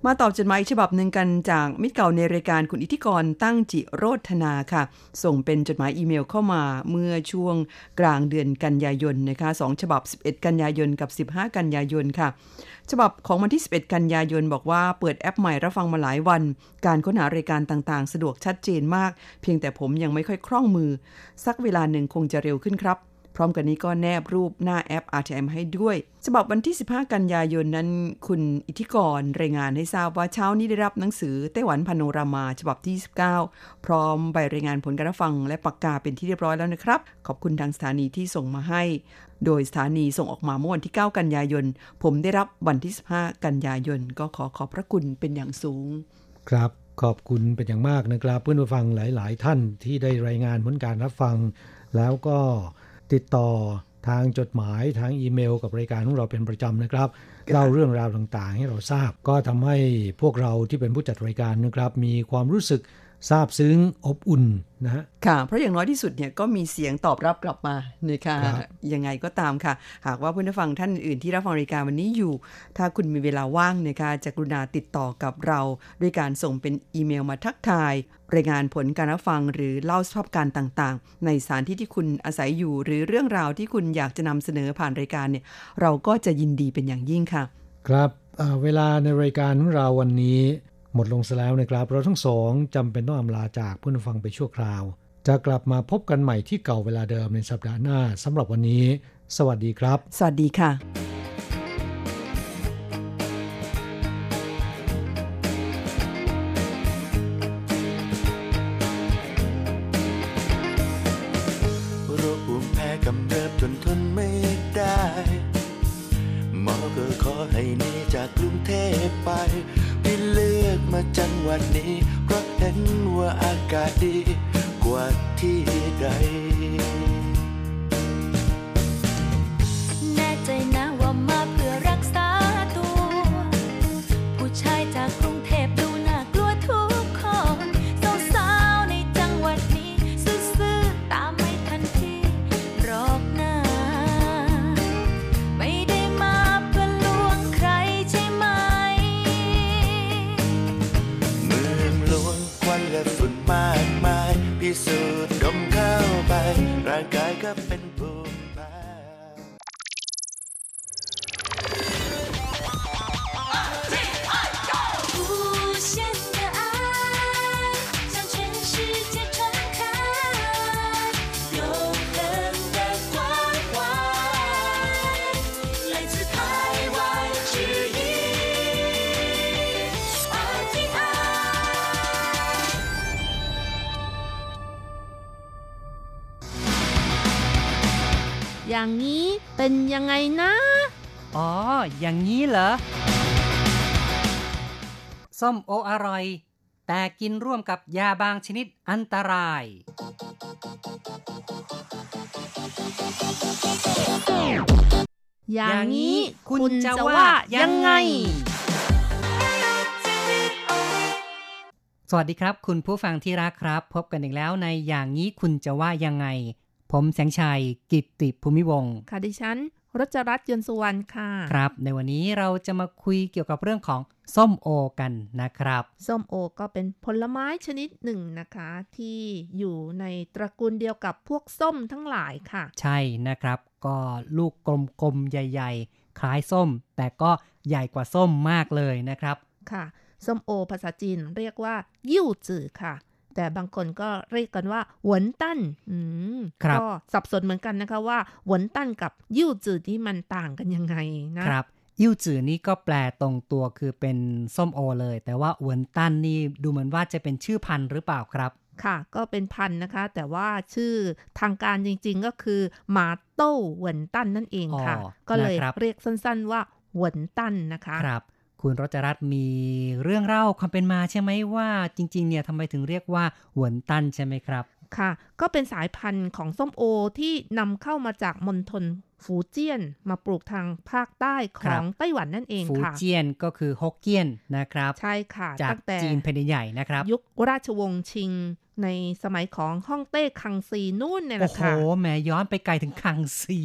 มาตอบจดหมายฉบับหนึ่งกันจากมิตรเก่าในรายการคุณอิทธิกรตั้งจิโรธนาค่ะ ส่งเป็นจดหมายอีเมลเข้ามาเมื่อช่วงกลางเดือนกันยายนนะคะสองฉบับ 11 กันยายนกับ 15 กันยายนค่ะ ฉบับของวันที่ 11 กันยายนบอกว่าเปิดแอปใหม่รับฟังมาหลายวัน การค้นหารายการต่างๆ สะดวกชัดเจนมาก เพียงแต่ผมยังไม่ค่อยคล่องมือ สักเวลาหนึ่งคงจะเร็วขึ้นครับ พร้อมกันนี้ก็แนบรูปหน้าแอป RTM ให้ด้วยฉบับวันที่ 15 กันยายนนั้น คุณอิทธิกรรายงานให้ทราบว่าเช้านี้ได้รับหนังสือไต้หวันพาโนรามา ฉบับที่ 29 พร้อมใบรายงานผลการรับฟังและปากกาเป็นที่เรียบร้อยแล้วนะครับ ขอบคุณทางสถานีที่ส่งมาให้ โดยสถานีส่งออกมาเมื่อวันที่ 9 กันยายน ผมได้รับวันที่ 15 กันยายน ก็ขอขอบพระคุณเป็นอย่างสูง ครับขอบคุณเป็นอย่างมากนะครับ เพื่อนผู้ฟังหลาย ๆ ท่านที่ได้รายงานผลการรับฟัง แล้วก็ ติดต่อทางจดหมายทางอีเมล กับรายการของเราเป็นประจำนะครับเล่าเรื่องราวต่างๆ ให้เราทราบ ก็ทำให้พวกเราที่เป็นผู้จัดรายการนะครับ มีความรู้สึก ซาบซึ้งอบอุ่นนะฮะค่ะเพราะอย่างน้อยที่สุดเนี่ยก็มีเสียงตอบรับกลับมานะคะครับยังไงก็ตามค่ะ หากว่าเพื่อนผู้ฟังท่านอื่นๆที่รับฟังรายการวันนี้อยู่ ถ้าคุณมีเวลาว่างนะคะจะกรุณาติดต่อกับเราด้วยการส่งเป็นอีเมลมาทักทายรายงานผลการรับฟังหรือเล่าสภาพการต่างๆ ในสถานที่ที่คุณอาศัยอยู่ หรือเรื่องราวที่คุณอยากจะนำเสนอผ่านรายการเนี่ยเราก็จะยินดีเป็นอย่างยิ่งค่ะ ครับเอ่อเวลาในรายการของเราวันนี้ หมดลงซะแล้วนะครับเราทั้งสองจำเป็นต้องอำลาจากผู้ฟังไปชั่วคราว จะกลับมาพบกันใหม่ที่เก่าเวลาเดิมในสัปดาห์หน้าสำหรับวันนี้ สวัสดีครับ สวัสดีค่ะ อย่างนี้เป็นยังไงนะ อ๋อ อย่างนี้เหรอ ส้มโออร่อย แต่กินร่วมกับยาบางชนิดอันตราย อย่างนี้คุณจะว่ายังไง สวัสดีครับ คุณผู้ฟังที่รักครับ พบกันอีกแล้วในอย่างนี้คุณจะว่ายังไง ผมแสงชัย กิตติภูมิวงศ์ค่ะดิฉันรจรัตน์ยนต์สุวรรณค่ะ ครับ ในวันนี้เราจะมาคุยเกี่ยวกับเรื่องของส้มโอกันนะครับ ส้มโอก็เป็นผลไม้ชนิดหนึ่งนะคะ ที่อยู่ในตระกูลเดียวกับพวกส้มทั้งหลายค่ะ ใช่นะครับ ก็ลูกกลมๆ ใหญ่ ๆ คล้ายส้ม แต่ก็ใหญ่กว่าส้มมากเลยนะครับ ค่ะ ส้มโอภาษาจีนเรียกว่า ยิ่วจื่อค่ะ แต่บางคนก็เรียกกันว่าหวนตั้นอืมครับก็สับสนเหมือนกันนะคะว่าหวนตั้นกับยิ่วจื่อนี่มันต่างกันยังไงนะครับอิ่วจือนี่ก็แปลตรงตัวคือเป็นส้มโอเลย แต่ว่าอวนตันนี่ดูเหมือนว่าจะเป็นชื่อพันธุ์หรือเปล่าครับ ค่ะ ก็เป็นพันธุ์นะคะ แต่ว่าชื่อทางการจริง ๆ ก็คือหมาโต้หวนตั้นนั่นเองค่ะอ๋อก็เลยนะครับเรียกสั้นๆว่าหวนตั้นนะคะครับ คุณรจรัตน์มีเรื่องเล่าความเป็นมาใช่ไหมว่าจริงๆเนี่ยทำไมถึงเรียกว่าหวนตันใช่ไหมครับ ค่ะ ก็เป็นสายพันธุ์ของส้มโอที่นำเข้ามาจากมณฑลฟูเจียนมาปลูกทางภาคใต้ขครัอบงไต้หวันนั่นเองฟูค่ะเจียนก็คือฮกเกี้ยนนะครับ ใช่ค่ะจากตั้งแต่จีนแผ่นดินใหญ่นะครับ ยุคราชวงศ์ชิง ในสมัยของฮ่องเต้คังซีนู่นเนี่ยแหโอ้ละโหค่ะแหมย้อนไปไกลถึงคังซี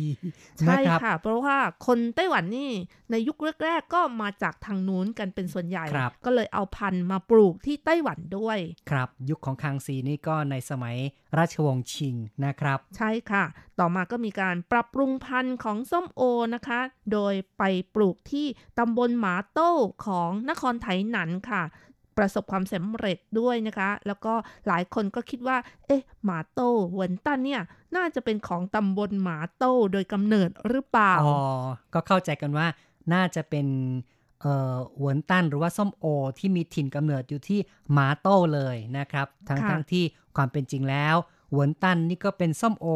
นะใช่ครับค่ะ เพราะว่าคนไต้หวันนี่ในยุคแรกๆก็มาจากทางนู้นกันเป็นส่วนใหญ่ครับก็เลยเอาพันธุ์มาปลูกที่ไต้หวันด้วย ครับ ยุคของคังซีนี่ก็ในสมัยราชวงศ์ชิงนะครับ ใช่ค่ะ ต่อมาก็มีการปรับปรุงพันธุ์ของส้มโอนะคะ โดยไปปลูกที่ตำบลหมาโต้ของนครไถหนันค่ะ ประสบความสำเร็จด้วยนะคะ แล้วก็หลายคนก็คิดว่า เอ๊ะ หมาโต้เหวนตันเนี่ย น่าจะเป็นของตำบลหมาโต้โดยกำเนิดหรือเปล่า อ๋อ ก็เข้าใจกันว่าน่าจะเป็นเอ่อหวนตันหรือว่าส้มโอ ที่มีถิ่นกำเนิดอยู่ที่หมาโต้เลยนะครับ ทั้งค่ะทั้งที่ความเป็นจริงแล้วหวนตันนี่ก็เป็นส้มโอ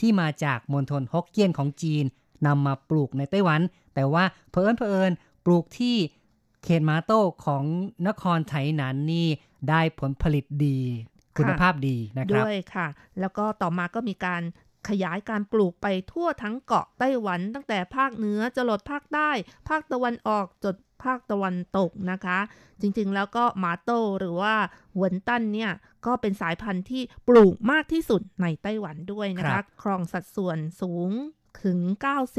ที่มาจากมณฑลฮกเกี้ยนของจีนนำมาปลูกในไต้หวัน แต่ว่าเพอิญเผอิญปลูกที่ เขตมาโต้ของนครไถหนานนี่ได้ผลผลิตดี คุณภาพดีนะครับ ด้วยค่ะ แล้วก็ต่อมาก็มีการขยายการปลูกไปทั่วทั้งเกาะไต้หวัน ตั้งแต่ภาคเหนือจรดภาคใต้ ภาคตะวันออกจดภาคตะวันตกนะคะ จริงๆแล้วก็หมาโต้หรือว่าหวนตันเนี่ย ก็เป็นสายพันธุ์ที่ปลูกมากที่สุดในไต้หวันด้วยนะครัคะบครองสัดส่วนสูงถึง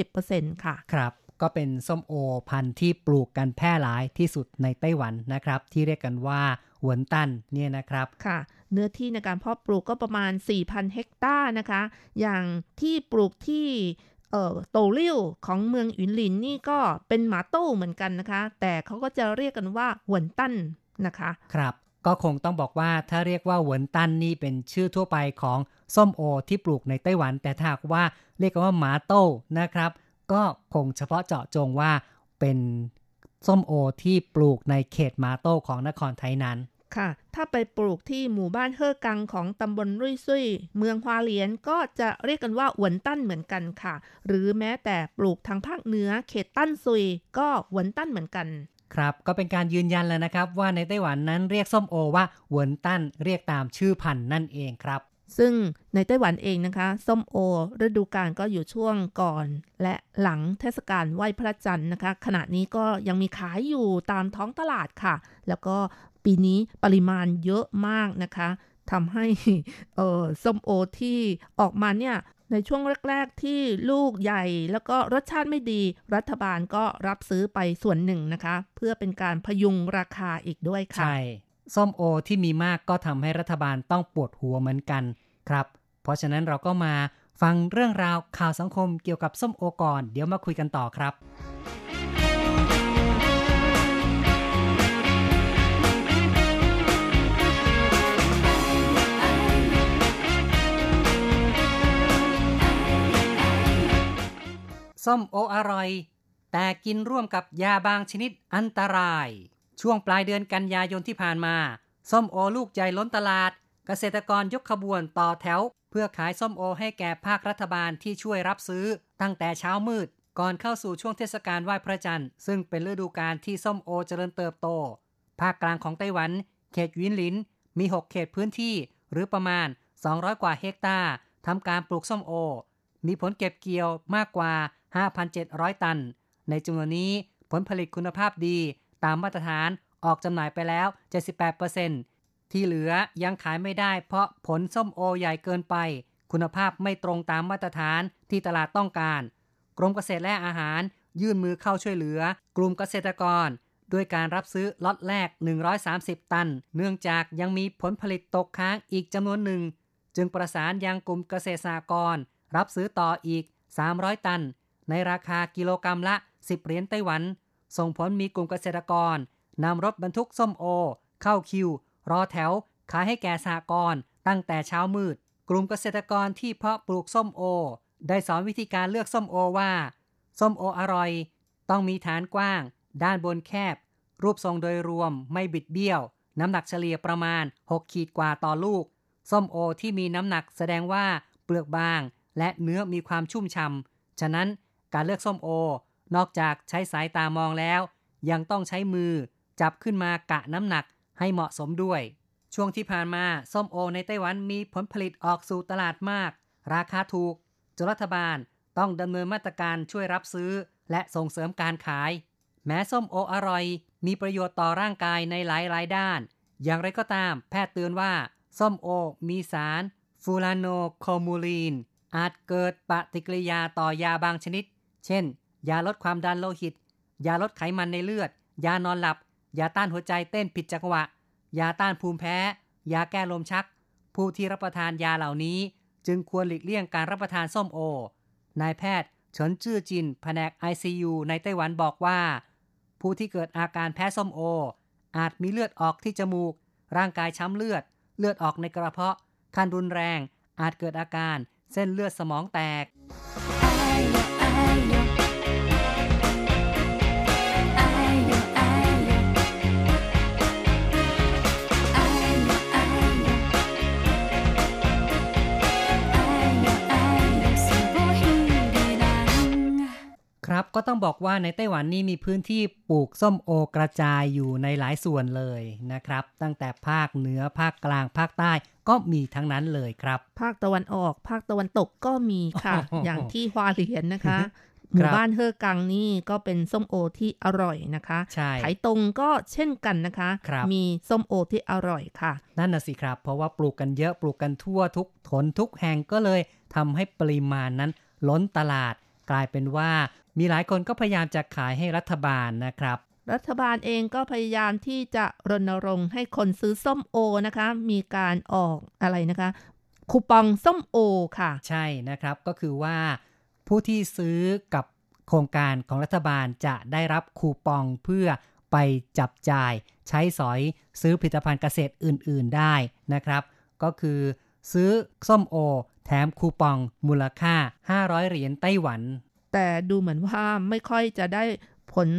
90%ค่ะ ครับ ก็เป็นส้มโอพันธุ์ที่ปลูกกันแพร่หลายที่สุดในไต้หวันนะครับ ที่เรียกกันว่าหวนตันเนี่ยนะครับค่ะ เนื้อที่ในการเพาะปลูกก็ประมาณ 4,000 เฮกตาร์นะคะ อย่างที่ปลูกที่เอ่อโตเลี่ยวของเมืองอินหลินนี่ก็เป็นหมาโต้เหมือนกันนะคะ แต่เขาก็จะเรียกกันว่าหวนตั้นนะคะ ครับก็คงต้องบอกว่าถ้าเรียกว่าหวนตันนี่เป็นชื่อทั่วไปของส้มโอที่ปลูกในไต้หวัน แต่ถ้าหากว่าเรียกกันว่าหมาโต้นะครับ ก็คงเฉพาะเจาะจงว่าเป็นส้มโอที่ปลูกในเขตหมาโต้ของนครไทยนั้น ค่ะ ถ้าไปปลูกที่หมู่บ้านเฮอกังของตำบลรุ่ยซุย เมืองฮวาเลียนก็จะเรียกกันว่าหวนตั้นเหมือนกันค่ะ หรือแม้แต่ปลูกทางภาคเหนือเขตตั้นซุย ก็หวนตั้นเหมือนกันครับก็เป็นการยืนยันแล้วนะครับว่าในไต้หวันนั้นเรียกส้มโอว่าหวนตันเรียกตามชื่อพันธุ์นั่นเองครับ ซึ่งในไต้หวันเองนะคะส้มโอ ฤดูกาลก็อยู่ช่วงก่อน และหลังเทศกาลไหว้พระจันทร์นะคะ ขณะนี้ก็ยังมีขายอยู่ตามท้องตลาดค่ะ แล้วก็ปีนี้ปริมาณเยอะมากนะคะทำให้เออส้มโอที่ออกมาเนี่ยในช่วงแรก ๆ ที่ลูกใหญ่แล้วก็รสชาติไม่ดี รัฐบาลก็รับซื้อไปส่วนหนึ่งนะคะ เพื่อเป็นการพยุงราคาอีกด้วยค่ะ ใช่ ส้มโอที่มีมากก็ทำให้รัฐบาลต้องปวดหัวเหมือนกันครับ เพราะฉะนั้นเราก็มาฟังเรื่องราวข่าวสังคมเกี่ยวกับส้มโอก่อน เดี๋ยวมาคุยกันต่อครับส้มโออร่อย แต่กินร่วมกับยาบางชนิดอันตราย ช่วงปลายเดือนกันยายนที่ผ่านมา ส้มโอลูกใหญ่ล้นตลาด เกษตรกรยกขบวนต่อแถว เพื่อขายส้มโอให้แก่ภาครัฐบาลที่ช่วยรับซื้อ ตั้งแต่เช้ามืด ก่อนเข้าสู่ช่วงเทศกาลไหว้พระจันทร์ซึ่งเป็นฤดูกาลที่ส้มโอเจริญเติบโต ภาคกลางของไต้หวัน เขตวินหลิน มี 6 เขตพื้นที่ หรือประมาณ 200 กว่าเฮกตาร์ทำการปลูกส้มโอ มีผลเก็บเกี่ยวมากกว่า 5,700 ตัน ในจำนวนนี้ผลผลิตคุณภาพดี ตามมาตรฐานออกจำหน่ายไปแล้ว 78%ที่เหลือยังขายไม่ได้เพราะผลส้มโอใหญ่เกินไป คุณภาพไม่ตรงตามมาตรฐานที่ตลาดต้องการ กรมเกษตรและอาหาร ยื่นมือเข้าช่วยเหลือ กลุ่มเกษตรกร ด้วยการรับซื้อล็อตแรก 130 ตัน เนื่องจากยังมีผลผลิตตกค้างอีกจำนวนหนึ่ง จึงประสานยังกลุ่มเกษตรสหกรณ์รับซื้อต่ออีก 300 ตัน ในราคากิโลกรรัมละ 10 เหรียญไต้หวัน ส่งผลมีกลุ่มเกษตรกรนำรถบรรทุกส้มโอ เข้าคิว รอแถว ขายให้แก่สหกรณ์ตั้งแต่เช้ามืด กลุ่มเกษตรกรที่เพาะปลูกส้มโอ ได้สอนวิธีการเลือกส้มโอว่า ส้มโออร่อย ต้องมีฐานกว้าง ด้านบนแคบ รูปทรงโดยรวมไม่บิดเบี้ยว น้ำหนักเฉลี่ยประมาณ 6 ขีดกว่าต่อลูก ส้มโอที่มีน้ำหนักแสดงว่าเปลือกบาง และเนื้อมีความชุ่มฉ่ำฉะนั้นการเลือกส้มโอ นอกจากใช้สายตามองแล้ว ยังต้องใช้มือจับขึ้นมากะน้ำหนักให้เหมาะสมด้วย ช่วงที่ผ่านมาส้มโอในไต้หวันมีผลผลิตออกสู่ตลาดมาก ราคาถูกจนรัฐบาลต้องดำเนินมาตรการช่วยรับซื้อ และส่งเสริมการขาย แม้ส้มโออร่อย มีประโยชน์ต่อร่างกายในหลายๆด้าน อย่างไรก็ตามแพทย์เตือนว่า ส้มโอมีสาร ฟูลาโนโคมูลีน อาจเกิดปฏิกิริยาต่อยาบางชนิด เช่น ยาลดความดันโลหิต ยาลดไขมันในเลือด ยานอนหลับ ยาต้านหัวใจเต้นผิดจังหวะ ยาต้านภูมิแพ้ ยาแก้ลมชัก ผู้ที่รับประทานยาเหล่านี้ จึงควรหลีกเลี่ยงการรับประทานส้มโอ นายแพทย์เฉินจื้อจิน แผนก ICU ในไต้หวันบอกว่า ผู้ที่เกิดอาการแพ้ส้มโอ อาจมีเลือดออกที่จมูก ร่างกายช้ำเลือด เลือดออกในกระเพาะขั้นรุนแรงอาจเกิดอาการเส้นเลือดสมองแตก ครับ ก็ต้องบอกว่าในไต้หวันนี่มีพื้นที่ปลูกส้มโอกระจายอยู่ในหลายส่วนเลยนะครับ ตั้งแต่ภาคเหนือภาคกลางภาคใต้ก็มีทั้งนั้นเลยครับ ภาคตะวันออก ภาคตะวันตกก็มีค่ะโอ้โหอย่างที่ฮวาเหลียนนะคะหมู่บ้านเฮอกังนี่ก็เป็นส้มโอที่อร่อยนะคะใช่ไถตรงก็เช่นกันนะคะครับมีส้มโอที่อร่อยค่ะ นั่นน่ะสิครับ เพราะว่าปลูกกันเยอะปลูกกันทั่วทุกทนทุกแห่งก็เลยทำให้ปริมาณนั้นล้นตลาด กลายเป็นว่ามีหลายคนก็พยายามจะขายให้รัฐบาลนะครับรัฐบาลเองก็พยายามที่จะรณรงค์ให้คนซื้อส้มโอนะคะ มีการออกอะไรนะคะ คูปองส้มโอค่ะ ใช่นะครับก็คือว่า ผู้ที่ซื้อกับโครงการของรัฐบาลจะได้รับคูปองเพื่อไปจับจ่าย ใช้สอยซื้อผลิตภัณฑ์เกษตรอื่น ๆได้นะครับ ก็คือซื้อส้มโอ แถมคูปองมูลค่า 500 เหรียญไต้หวัน แต่ดูเหมือนว่าไม่ค่อยจะได้ผล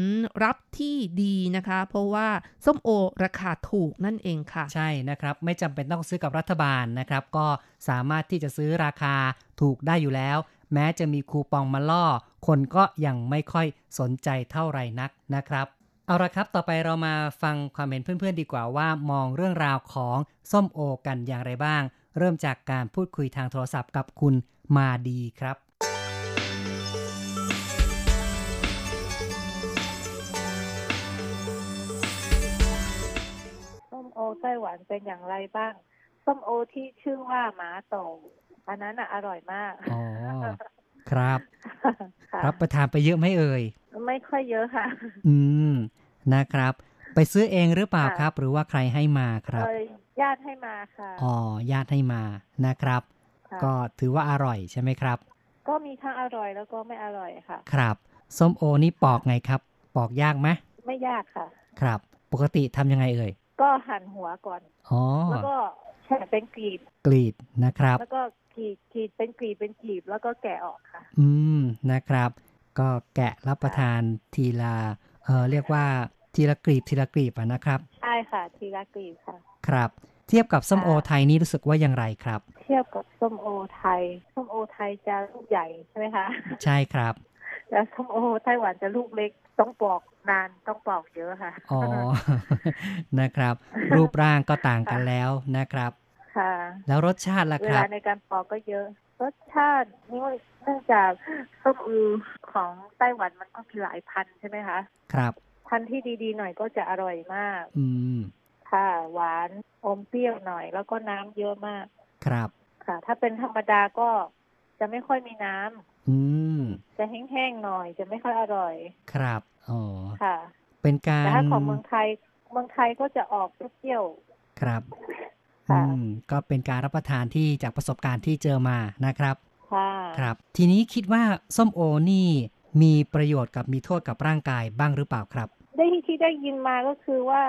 รับที่ดีนะคะ เพราะว่าส้มโอราคาถูกนั่นเองค่ะ ใช่นะครับ ไม่จำเป็นต้องซื้อกับรัฐบาลนะครับ ก็สามารถที่จะซื้อราคาถูกได้อยู่แล้ว แม้จะมีคูปองมาล่อ คนก็ยังไม่ค่อยสนใจเท่าไหร่นักนะครับ เอาละครับต่อไปเรามาฟังความเห็นเพื่อนๆดีกว่าว่ามองเรื่องราวของส้มโอกันอย่างไรบ้าง เริ่มจากการพูดคุยทางโทรศัพท์กับคุณมาดีครับ ส้มโอไต้หวันเป็นอย่างไรบ้าง ส้มโอที่ชื่อว่าหมาโตอันนั้นอะอร่อยมาก อ๋อ ครับค่ะรับประทานไปเยอะไหมเอ่ย ไม่ค่อยเยอะค่ะ อืม นะครับ ไปซื้อเองหรือเปล่าค่ะครับ หรือว่าใครให้มาครับเอ่ย ญาติให้มาค่ะ อ๋อ ญาติให้มานะครับค่ะก็ถือว่าอร่อยใช่ไหมครับ ก็มีทั้งอร่อยแล้วก็ไม่อร่อยค่ะ ครับ ส้มโอนี่ปอกไงครับ ปอกยากไหมไม่ยากค่ะ ครับ ปกติทำยังไงเอ่ย ก็หั่นหัวก่อน อ๋อ แล้วก็แฉะเป็นกรีบกรีดนะครับ แล้วก็กรีดกรีดเป็นกรีบเป็นกรีบแล้วก็แกะออกค่ะ อืม นะครับ ก็แกะรับประทานทีละ เออเรียกว่า ทีละกรีบทีละกรีบอะนะครับ ใช่ค่ะ ทีละกรีบค่ะ ครับ เทียบกับส้มโอค่ะไทยนี่รู้สึกว่าอย่างไรครับ เทียบกับส้มโอไทย ส้มโอไทยจะลูกใหญ่ใช่ไหมคะ ใช่ครับแต่ส้มโอไต้หวันจะลูกเล็กต้องปอกนานต้องปอกเยอะค่ะ อ๋อ นะครับ รูปร่างก็ต่างกันแล้วนะครับ ค่ะ แล้วรสชาติล่ะเวครัลาบในการปอกก็เยอะ รสชาตินี่เนื่องจากส้มอือของไต้หวันมันก็มีหลายพันธุ์ใช่ไหมคะ ครับ พันธุ์ที่ดีๆหน่อยก็จะอร่อยมาก อืมค่ะหวานอมเปรี้ยวหน่อย แล้วก็น้ำเยอะมาก ครับ ค่ะ ถ้าเป็นธรรมดาก็จะไม่ค่อยมีน้ำอืม จะแห้งๆหน่อย จะไม่ค่อยอร่อย ครับอ๋อค่ะ เป็นการแต่ถ้าของเมืองไทยเมืองไทยก็จะออกเปรี้ยวครับค่ะอืมก็เป็นการรับประทานที่จากประสบการณ์ที่เจอมานะครับ ค่ะ ครับ ทีนี้คิดว่าส้มโอนี่ มีประโยชน์กับมีโทษกับร่างกายบ้างหรือเปล่าครับ ได้ที่ได้ยินมาก็คือว่า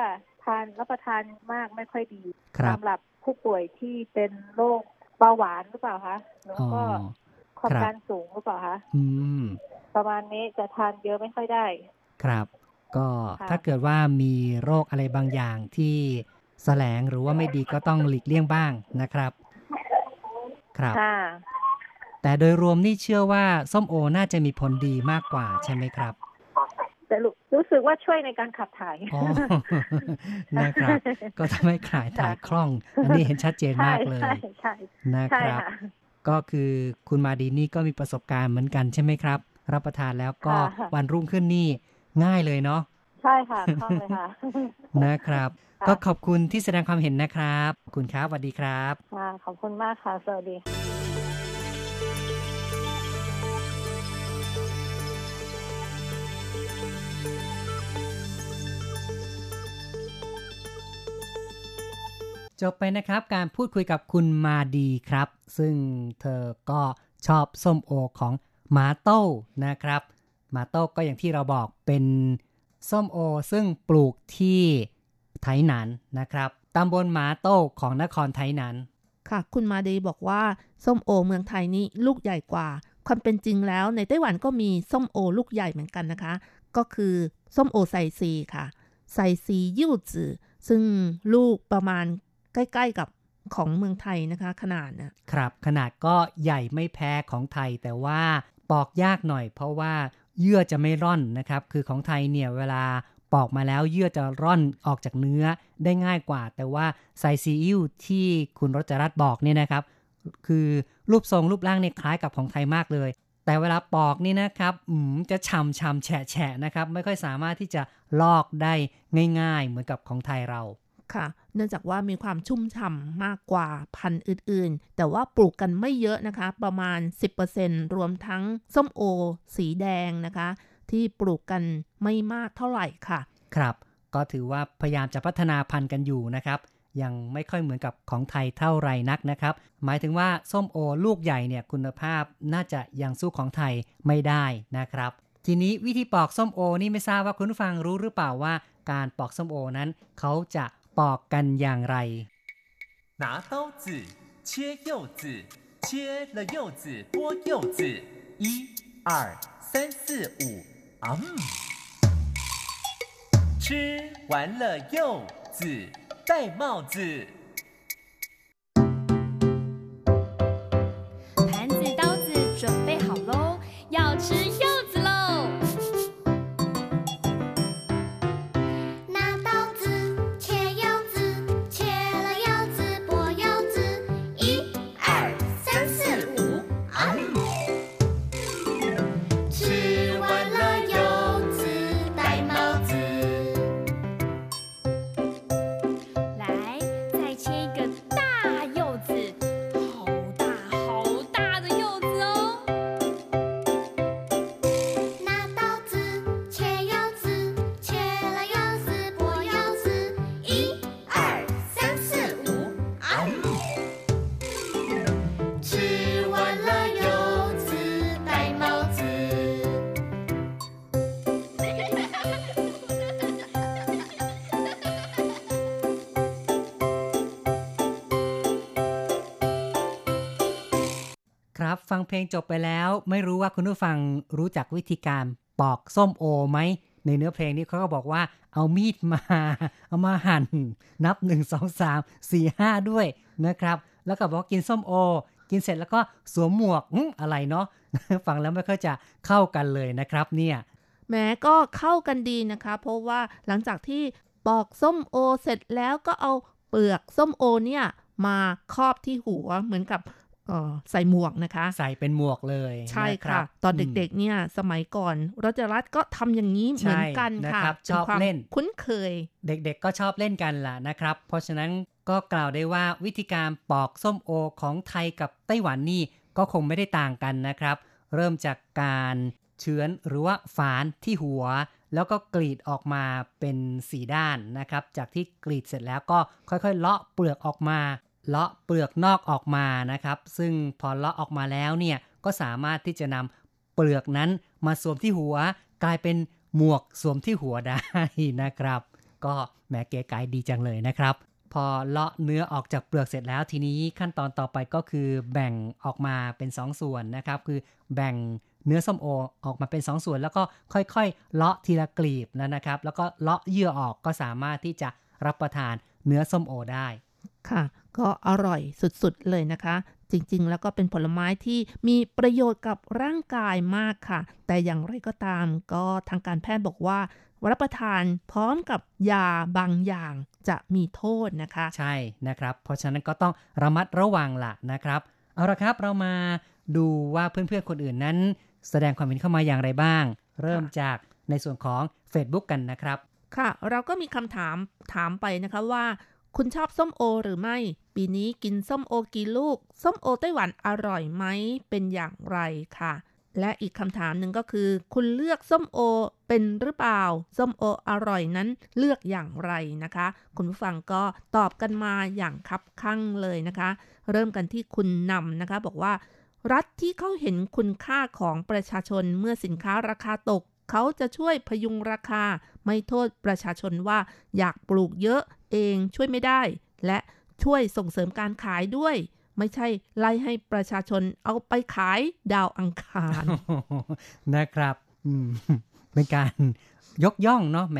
ทานรับประทานมากไม่ค่อยดีครับสำหรับผู้ป่วยที่เป็นโรคเบาหวานหรือเปล่าคะแล้วอ๋อก็ความครับดันสูงหรือเปล่าคะอืม ประมาณนี้จะทานเยอะไม่ค่อยได้ ครับ ก็ค่ะถ้าเกิดว่ามีโรคอะไรบางอย่างที่แสลงหรือว่าไม่ดีก็ต้องหลีกเลี่ยงบ้างนะครับ ครับค่ะ แต่โดยรวมนี่เชื่อว่าส้มโอน่าจะมีผลดีมากกว่าใช่ไหมครับแต่รู้รู้สึกว่าช่วยในการขับถ่ายอ๋อนะครับ ก็ทำให้ขายถ่ายคล่อง อันนี้เห็นชัดเจนมากเลยใช่ใช่นะใช่ครับค่ะก็คือคุณมาดีนี่ก็มีประสบการณ์เหมือนกันใช่ไหมครับ รับประทานแล้วก็ค่ะวันรุ่งขึ้นนี่ง่ายเลยเนาะใช่ค่ะคล่องเลยค่ะนะครับค่ะก็ขอบคุณที่แสดงความเห็นนะครับขอบคุณครับสวัสดีครับค่ะขอบคุณมากค่ะสวัสดี จบไปนะครับการพูดคุยกับคุณมาดีครับ ซึ่งเธอก็ชอบส้มโอของหมาโต้นะครับหมาโต้ก็อย่างที่เราบอกเป็นส้มโอซึ่งปลูกที่ไทหนันนะครับตำบลหมาโต้ของนครไทหนันค่ะ คุณมาดีบอกว่าส้มโอเมืองไทยนี่ลูกใหญ่กว่า ความเป็นจริงแล้วในไต้หวันก็มีส้มโอลูกใหญ่เหมือนกันนะคะ ก็คือส้มโอไซซีค่ะไซซียิวจือซึ่งลูกประมาณ ใกล้ ๆกับของเมืองไทยนะคะ ขนาดนะครับ ขนาดก็ใหญ่ไม่แพ้ของไทย แต่ว่าปอกยากหน่อย เพราะว่าเยื่อจะไม่ร่อนนะครับ คือของไทยเนี่ยเวลาปอกมาแล้วเยื่อจะร่อนออกจากเนื้อได้ง่ายกว่า แต่ว่าไซซีอิ๊วที่คุณรจรัตบอกเนี่ยนะครับ คือรูปทรงรูปร่างเนี่ยคล้ายกับของไทยมากเลย แต่เวลาปอกนี่นะครับอืมจะฉ่ำฉ่ำแฉะแฉะนะครับ ไม่ค่อยสามารถที่จะลอกได้ง่าย ๆ เหมือนกับของไทยเรา ค่ะ เนื่องจากว่ามีความชุ่มฉ่ำมากกว่าพันธุ์อื่นๆ แต่ว่าปลูกกันไม่เยอะนะคะ ประมาณ 10%รวมทั้งส้มโอ สีแดงนะคะ ที่ปลูกกันไม่มากเท่าไหร่ค่ะ ครับ ก็ถือว่าพยายามจะพัฒนาพันธุ์กันอยู่นะครับยังไม่ค่อยเหมือนกับของไทยเท่าไรนักนะครับ หมายถึงว่าส้มโอลูกใหญ่เนี่ยคุณภาพน่าจะยังสู้ของไทยไม่ได้นะครับ ทีนี้วิธีปอกส้มโอนี่ไม่ทราบว่าคุณผู้ฟังรู้หรือเปล่าว่า การปอกส้มโอนั้น เขาจะ ปอกกันอย่างไร 拿刀子切柚子，切了柚子剥柚子，一、二、三、四、五，啊、嗯，吃完了柚子，戴帽子。 ฟังเพลงจบไปแล้ว ไม่รู้ว่าคุณผู้ฟังรู้จักวิธีการปอกส้มโอไหมในเนื้อเพลงนี้เขาก็บอกว่าเอามีดมา เอามาหั่น นับ 1 2 3 4 5 ด้วยนะครับ แล้วก็บอกกินส้มโอ กินเสร็จแล้วก็สวมหมวกอมอะไรเนาะฟังแล้วไม่ค่อยจะเข้ากันเลยนะครับเนี่ยแม้ก็เข้ากันดีนะคะ เพราะว่าหลังจากที่ปอกส้มโอเสร็จแล้วก็เอาเปลือกส้มโอเนี่ยมาครอบที่หัวเหมือนกับ ใส่หมวกนะคะ ใส่เป็นหมวกเลยใช่นรัค่ะบตอนมเด็กๆเนี่ยสมัยก่อนรัชรัตน์ก็ทำอย่างนี้เหมือนกันใช่ค่ะนะครับป็ชอบความเล่นคุ้นเคย เด็กๆก็ชอบเล่นกันล่ะนะครับ เพราะฉะนั้นก็กล่าวได้ว่าวิธีการปอกส้มโอของไทยกับไต้หวันนี่ก็คงไม่ได้ต่างกันนะครับ เริ่มจากการเฉือนหรือว่าฝานที่หัว แล้วก็กรีดออกมาเป็นสีด้านนะครับ จากที่กรีดเสร็จแล้วก็ค่อยๆ เลาะเปลือกออกมา เลาะเปลือกนอกออกมานะครับ ซึ่งพอเลาะออกมาแล้วเนี่ยก็สามารถที่จะนำเปลือกนั้นมาสวมที่หัว กลายเป็นหมวกสวมที่หัวได้นะครับ ก็แหมเก๋ไก๋ดีจังเลยนะครับ พอเลาะเนื้อออกจากเปลือกเสร็จแล้วทีนี้ขั้นตอนต่อไปก็คือแบ่งออกมาเป็น 2ส่วนนะครับ คือแบ่งเนื้อส้มโอออกมาเป็น 2ส่วน แล้วก็ค่อยๆ เลาะทีละกลีบนะนะครับ แล้วก็เลาะเยื่อออกก็สามารถที่จะรับประทานเนื้อส้มโอได้ ค่ะ ก็อร่อยสุดๆเลยนะคะ จริงๆ แล้วก็เป็นผลไม้ที่มีประโยชน์กับร่างกายมากค่ะ แต่อย่างไรก็ตามก็ทางการแพทย์บอกว่ารับประทานพร้อมกับยาบางอย่างจะมีโทษนะคะ ใช่นะครับ เพราะฉะนั้นก็ต้องระมัดระวังล่ะนะครับ เอาละครับเรามาดูว่าเพื่อนๆคนอื่นนั้น แสดงความเห็นเข้ามาอย่างไรบ้าง เริ่มจากในส่วนของ Facebook กันนะครับ ค่ะ เราก็มีคำถามถามไปนะคะว่า คุณชอบส้มโอหรือไม่ ปีนี้กินส้มโอกี่ลูก ส้มโอไต้หวันอร่อยไหม เป็นอย่างไรค่ะ และอีกคำถามหนึ่งก็คือ คุณเลือกส้มโอเป็นหรือเปล่า ส้มโออร่อยนั้นเลือกอย่างไรนะคะ คุณผู้ฟังก็ตอบกันมาอย่างคับคั่งเลยนะคะ เริ่มกันที่คุณนำนะคะ บอกว่า รัฐที่เขาเห็นคุณค่าของประชาชนเมื่อสินค้าราคาตก เขาจะช่วยพยุงราคา ไม่โทษประชาชนว่าอยากปลูกเยอะเองช่วยไม่ได้ และช่วยส่งเสริมการขายด้วย ไม่ใช่ไล่ให้ประชาชนเอาไปขายดาวอังคารนะครับอืมเป็นการยกย่องเนาะแหม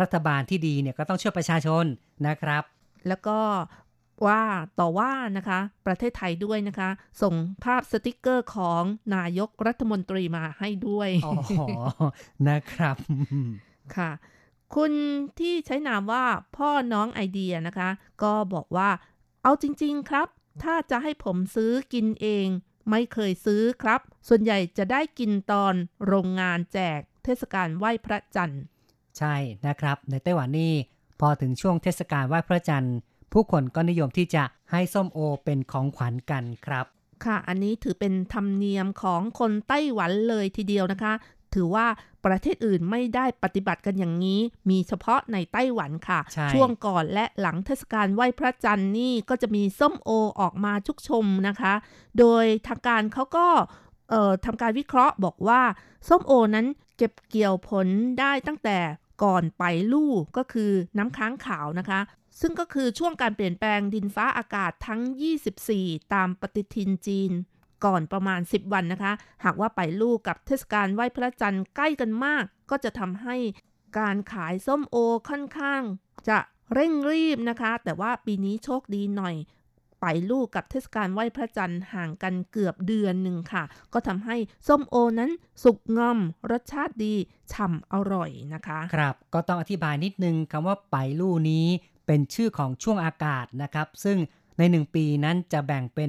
รัฐบาลที่ดีเนี่ยก็ต้องช่วยประชาชนนะครับ แล้วก็ ว่าต่อว่านะคะ ประเทศไทยด้วยนะคะ ส่งภาพสติกเกอร์ของนายกรัฐมนตรีมาให้ด้วยอ๋อนะครับ ค่ะ คุณที่ใช้นามว่าพ่อน้องไอเดียนะคะ ก็บอกว่าเอาจริง ๆ ครับ ถ้าจะให้ผมซื้อกินเอง ไม่เคยซื้อครับ ส่วนใหญ่จะได้กินตอนโรงงานแจก เทศกาลไหว้พระจันทร์ ใช่นะครับ ในไต้หวันนี่พอถึงช่วงเทศกาลไหว้พระจันทร์ ผู้คนก็นิยมที่จะให้ส้มโอเป็นของขวัญกันครับ ค่ะ อันนี้ถือเป็นธรรมเนียมของคนไต้หวันเลยทีเดียวนะคะ ถือว่าประเทศอื่นไม่ได้ปฏิบัติกันอย่างนี้ มีเฉพาะในไต้หวันค่ะใช่ช่วงก่อนและหลังเทศกาลไหว้พระจันทร์นี่ก็จะมีส้มโอออกมาชุกชมนะคะ โดยทางการเขาก็เอ่อทำการวิเคราะห์บอกว่า ส้มโอนั้นเก็บเกี่ยวผลได้ตั้งแต่ก่อนไปลู่ก็คือน้ำค้างขาวนะคะ ซึ่งก็คือช่วงการเปลี่ยนแปลงดินฟ้าอากาศทั้ง 24 ตามปฏิทินจีน ก่อนประมาณ 10 วันนะคะ หากว่าไปลูกกับเทศกาลไหว้พระจันทร์ใกล้กันมาก ก็จะทำให้การขายส้มโอค่อนข้าง จะเร่งรีบนะคะ แต่ว่าปีนี้โชคดีหน่อย ไปลูกกับเทศกาลไหว้พระจันทร์ห่างกันเกือบเดือนหนึ่งค่ะ ก็ทำให้ส้มโอนั้นสุกงอม รสชาติดีฉ่ำอร่อยนะคะ ครับ ก็ต้องอธิบายนิดนึงคำว่าไปลู่นี้ เป็นชื่อของช่วงอากาศนะครับ ซึ่งใน 1 ปีนั้นจะแบ่งเป็น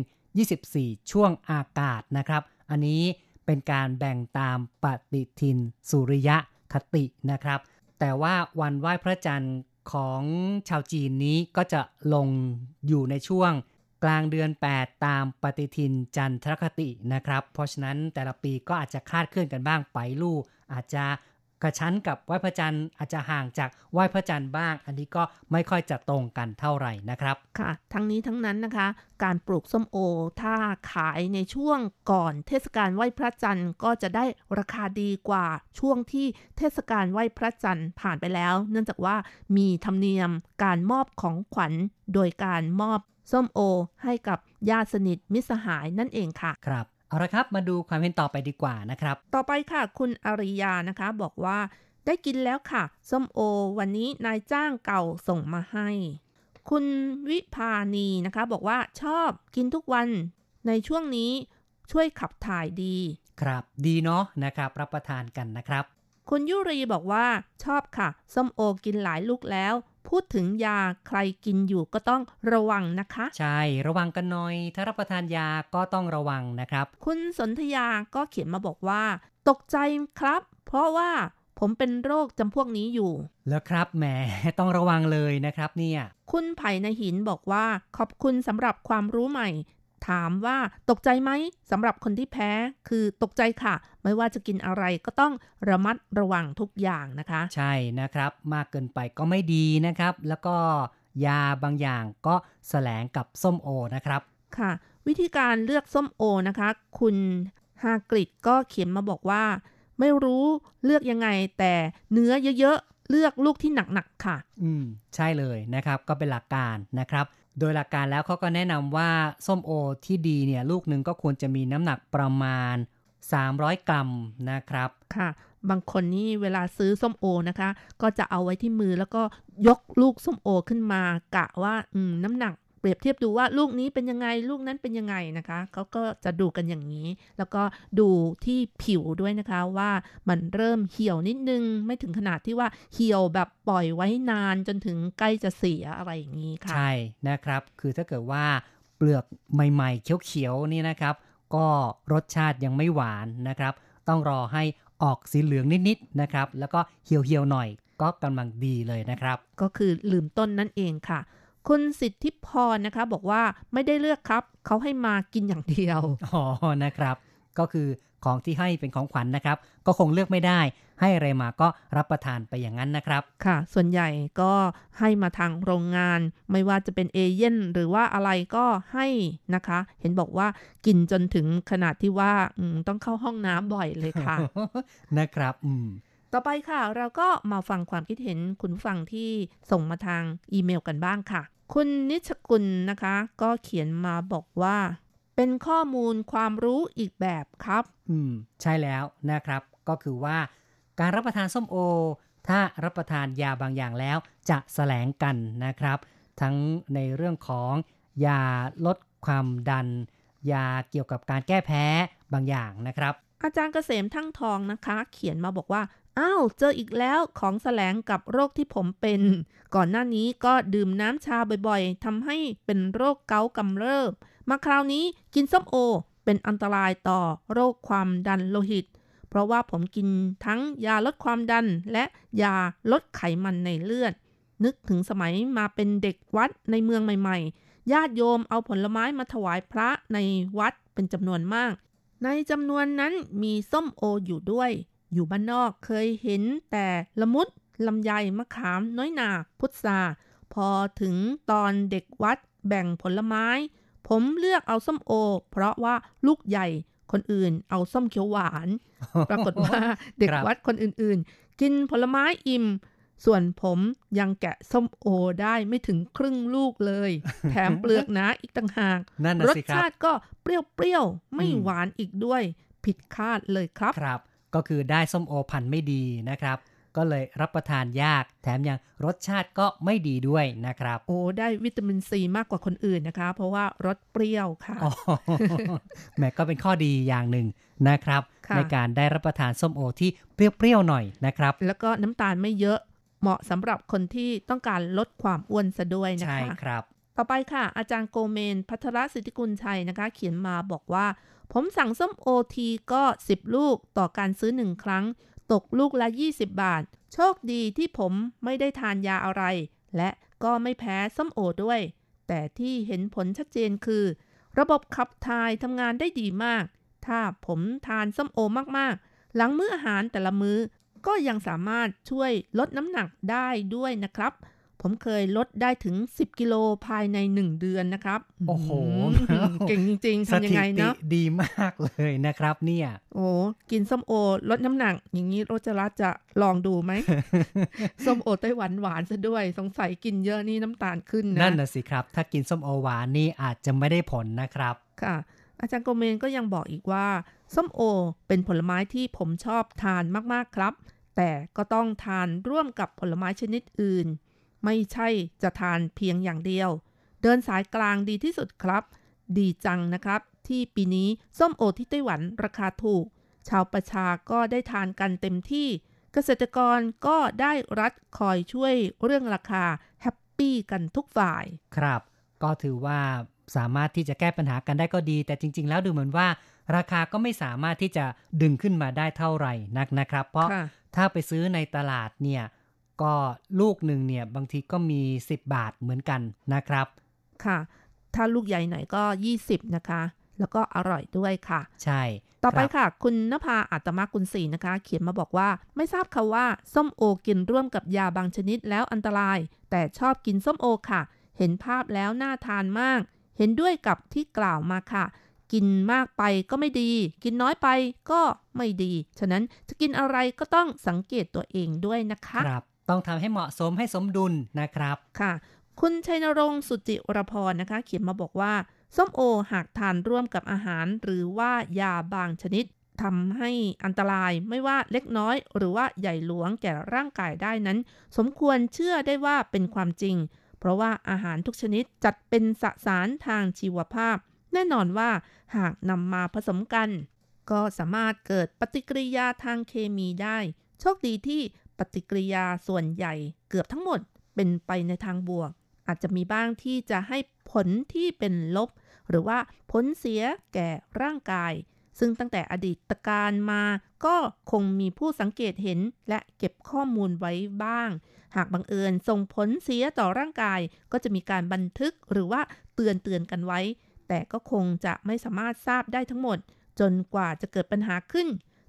24 ช่วงอากาศนะครับ อันนี้เป็นการแบ่งตามปฏิทินสุริยะคตินะครับ แต่ว่าวันไหว้พระจันทร์ของชาวจีนนี้ก็จะลงอยู่ในช่วงกลางเดือน 8 ตามปฏิทินจันทรคตินะครับ เพราะฉะนั้นแต่ละปีก็อาจจะคาดเคลื่อนกันบ้างไปลู่อาจจะ กระชั้นกับไหว้พระจันทร์อาจจะห่างจากไหว้พระจันทร์บ้าง อันนี้ก็ไม่ค่อยจะตรงกันเท่าไหร่นะครับค่ะ ทั้งนี้ทั้งนั้นนะคะ การปลูกส้มโอ ถ้าขายในช่วงก่อนเทศกาลไหว้พระจันทร์ก็จะได้ราคาดีกว่าช่วงที่เทศกาลไหว้พระจันทร์ผ่านไปแล้ว เนื่องจากว่ามีธรรมเนียมการมอบของขวัญโดยการมอบส้มโอ ให้กับญาติสนิทมิตรสหายนั่นเองค่ะครับ เอาละครับ มาดูความเห็นต่อไปดีกว่านะครับ ต่อไปค่ะ คุณอริยานะคะ บอกว่าได้กินแล้วค่ะ ส้มโอ วันนี้นายจ้างเก่าส่งมาให้ คุณวิพานีนะคะ บอกว่าชอบกินทุกวัน ในช่วงนี้ช่วยขับถ่ายดี ครับ ดีเนาะนะครับ รับประทานกันนะครับ คุณยุรีบอกว่าชอบค่ะ ส้มโอกินหลายลูกแล้ว พูดถึงยาใครกินอยู่ก็ต้องระวังนะคะ ใช่ ระวังกันหน่อย ถ้ารับประทานยาก็ต้องระวังนะครับ คุณสนธยาก็เขียนมาบอกว่า ตกใจครับ เพราะว่าผมเป็นโรคจำพวกนี้อยู่ แล้วครับแหมต้องระวังเลยนะครับเนี่ย คุณไผ่ในหินบอกว่า ขอบคุณสำหรับความรู้ใหม่ ถามว่าตกใจไหมสำหรับคนที่แพ้คือตกใจค่ะ ไม่ว่าจะกินอะไรก็ต้องระมัดระวังทุกอย่างนะคะ ใช่นะครับ มากเกินไปก็ไม่ดีนะครับ แล้วก็ยาบางอย่างก็แสลงกับส้มโอนะครับค่ะ วิธีการเลือกส้มโอนะคะ คุณฮากริดก็เขียนมาบอกว่า ไม่รู้เลือกยังไงแต่เนื้อเยอะๆเลือกลูกที่หนักๆค่ะ อืม ใช่เลยนะครับ ก็เป็นหลักการนะครับ โดยหลักการแล้วเขาก็แนะนำว่าส้มโอที่ดีเนี่ยลูกหนึ่งก็ควรจะมีน้ำหนักประมาณ 300 กรัมนะครับค่ะ บางคนนี่เวลาซื้อส้มโอนะคะ ก็จะเอาไว้ที่มือแล้วก็ยกลูกส้มโอขึ้นมากะว่าอืมน้ำหนัก เปรียบเทียบดูว่าลูกนี้เป็นยังไงลูกนั้นเป็นยังไงนะคะเขาก็จะดูกันอย่างนี้ แล้วก็ดูที่ผิวด้วยนะคะว่ามันเริ่มเหี่ยวนิดนึง ไม่ถึงขนาดที่ว่าเหี่ยวแบบปล่อยไว้นานจนถึงใกล้จะเสียอะไรอย่างนี้ค่ะ ใช่นะครับ คือถ้าเกิดว่าเปลือกใหม่ๆ เขียวๆนี่นะครับ ก็รสชาติยังไม่หวานนะครับ ต้องรอให้ออกสีเหลืองนิดๆนะครับ แล้วก็เหี่ยวๆหน่อยก็กำลังดีเลยนะครับ ก็คือลืมต้นนั่นเองค่ะ คุณสิทธิพรนะคะบอกว่าไม่ได้เลือกครับ เขาให้มากินอย่างเดียว อ๋อ นะครับ ก็คือของที่ให้เป็นของขวัญนะครับ ก็คงเลือกไม่ได้ ให้อะไรมาก็รับประทานไปอย่างนั้นนะครับ ค่ะ ส่วนใหญ่ก็ให้มาทางโรงงาน ไม่ว่าจะเป็นเอเย่นหรือว่าอะไรก็ให้นะคะ เห็นบอกว่ากินจนถึงขนาดที่ว่าอืมต้องเข้าห้องน้ำบ่อยเลยค่ะ นะครับ อืม ต่อไปค่ะ เราก็มาฟังความคิดเห็นคุณผู้ฟังที่ส่งมาทางอีเมลกันบ้างค่ะ คุณนิชกุลนะคะ ก็เขียนมาบอกว่า เป็นข้อมูลความรู้อีกแบบครับ อืม ใช่แล้วนะครับ ก็คือว่า การรับประทานส้มโอ ถ้ารับประทานยาบางอย่างแล้ว จะแสลงกันนะครับ ทั้งในเรื่องของยาลดความดัน ยาเกี่ยวกับการแก้แพ้บางอย่างนะครับ อาจารย์เกษมทั้งทองนะคะ เขียนมาบอกว่า อ้าว เจออีกแล้วของแสลงกับโรคที่ผมเป็น ก่อนหน้านี้ก็ดื่มน้ำชาบ่อยๆทำให้เป็นโรคเกาต์กำเริบ มาคราวนี้กินส้มโอ เป็นอันตรายต่อโรคความดันโลหิต เพราะว่าผมกินทั้งยาลดความดันและยาลดไขมันในเลือด นึกถึงสมัยมาเป็นเด็กวัดในเมืองใหม่ๆ ญาติโยมเอาผลไม้มาถวายพระในวัดเป็นจำนวนมาก ในจำนวนนั้นมีส้มโออยู่ด้วย อยู่บ้านนอกเคยเห็นแต่ละมุดลำไยมะขามน้อยหนาพุทราพอถึงตอนเด็กวัดแบ่งผลไม้ ผมเลือกเอาส้มโอ เพราะว่าลูกใหญ่คนอื่นเอาส้มเขียวหวาน ปรากฏว่าเด็กวัดคนอื่นๆ กินผลไม้อิ่ม ส่วนผมยังแกะส้มโอได้ไม่ถึงครึ่งลูกเลย แถมเปลือกหนาอีกต่างหากนั่นรนะสสิครัชาบติก็เปรี้ยวๆ ไม่อืมหวานอีกด้วย ผิดคาดเลยครับครับ ก็คือได้ส้มโอพันธุ์ไม่ดีนะครับ ก็เลยรับประทานยาก แถมยังรสชาติก็ไม่ดีด้วยนะครับ โอ้ได้วิตามินซีมากกว่าคนอื่นนะคะ เพราะว่ารสเปรี้ยวค่ะอ๋อแหมก็เป็นข้อดีอย่างหนึ่งนะครับค่ะในการได้รับประทานส้มโอที่เปรี้ยวๆหน่อยนะครับ แล้วก็น้ำตาลไม่เยอะ เหมาะสำหรับคนที่ต้องการลดความอ้วนซะด้วยนะใช่คะครับ ต่อไปค่ะ อาจารย์โกเมน พัทรสิทธิกุลชัยนะคะ เขียนมาบอกว่า ผมสั่งส้มโอทีก็ 10 ลูกต่อการซื้อ 1 ครั้ง ตกลูกละ 20 บาท โชคดีที่ผมไม่ได้ทานยาอะไร และก็ไม่แพ้ส้มโอด้วย แต่ที่เห็นผลชัดเจนคือ ระบบขับถ่ายทำงานได้ดีมาก ถ้าผมทานส้มโอมากๆ หลังมื้ออาหารแต่ละมื้อ ก็ยังสามารถช่วยลดน้ำหนักได้ด้วยนะครับ ผมเคยลดได้ถึง 10 กิโลภายใน 1 เดือนนะครับ โอ้โหอืมเก่งจริงๆสทำยังถิไงติเนาะดีมากเลยนะครับเนี่ย โอ้กินส้มโอลดน้ำหนัก อย่างนี้โรจรัสจะลองดูไหม ส้มโอไต้หวันหวานซะด้วย สงสัยกินเยอะนี่น้ำตาลขึ้นนะ นั่นน่ะสิครับ ถ้ากินส้มโอหวานนี่อาจจะไม่ได้ผลนะครับ ค่ะ อาจารย์โกเมนก็ยังบอกอีกว่า ส้มโอเป็นผลไม้ที่ผมชอบทานมากๆครับ แต่ก็ต้องทานร่วมกับผลไม้ชนิดอื่น ไม่ใช่จะทานเพียงอย่างเดียว เดินสายกลางดีที่สุดครับ ดีจังนะครับ ที่ปีนี้ส้มโอที่ไต้หวันราคาถูก ชาวประชาก็ได้ทานกันเต็มที่ เกษตรกรก็ได้รัฐคอยช่วยเรื่องราคาแฮปปี้กันทุกฝ่าย ครับ ก็ถือว่า สามารถที่จะแก้ปัญหากันได้ก็ดี แต่จริง ๆ แล้วดูเหมือนว่า ราคาก็ไม่สามารถที่จะดึงขึ้นมาได้เท่าไหร่นักนะครับ เพราะค่ะถ้าไปซื้อในตลาดเนี่ยก็ลูกหนึ่งเนี่ยบางทีก็มี 10 บาทเหมือนกันนะครับ ค่ะ ถ้าลูกใหญ่หน่อยก็ 20 นะคะ แล้วก็อร่อยด้วยค่ะ ใช่ ต่อไปครับค่ะ คุณนภาอัตมากุลศรีนะคะ เขียนมาบอกว่าไม่ทราบค่ะว่า ส้มโอกินร่วมกับยาบางชนิดแล้วอันตราย แต่ชอบกินส้มโอค่ะ เห็นภาพแล้วน่าทานมาก เห็นด้วยกับที่กล่าวมาค่ะ กินมากไปก็ไม่ดี กินน้อยไปก็ไม่ดี ฉะนั้นจะกินอะไรก็ต้องสังเกตตัวเองด้วยนะคะครับต้องทำให้เหมาะสมให้สมดุลนะครับค่ะ คุณชัยนรงค์สุจิรพรนะคะ เขียนมาบอกว่าส้มโอหากทานร่วมกับอาหาร หรือว่ายาบางชนิดทำให้อันตรายไม่ว่าเล็กน้อย หรือว่าใหญ่หลวงแก่ร่างกายได้นั้น สมควรเชื่อได้ว่าเป็นความจริง เพราะว่าอาหารทุกชนิดจัดเป็นสสารทางชีวภาพ แน่นอนว่าหากนำมาผสมกัน ก็สามารถเกิดปฏิกิริยาทางเคมีได้ โชคดีที่ปฏิกิริยาส่วนใหญ่เกือบทั้งหมดเป็นไปในทางบวก อาจจะมีบ้างที่จะให้ผลที่เป็นลบ หรือว่าผลเสียแก่ร่างกาย ซึ่งตั้งแต่อดีตการมาก็คงมีผู้สังเกตเห็นและเก็บข้อมูลไว้บ้าง หากบังเอิญส่งผลเสียต่อร่างกาย ก็จะมีการบันทึกหรือว่าเตือนเตือนกันไว้ แต่ก็คงจะไม่สามารถทราบได้ทั้งหมด จนกว่าจะเกิดปัญหาขึ้น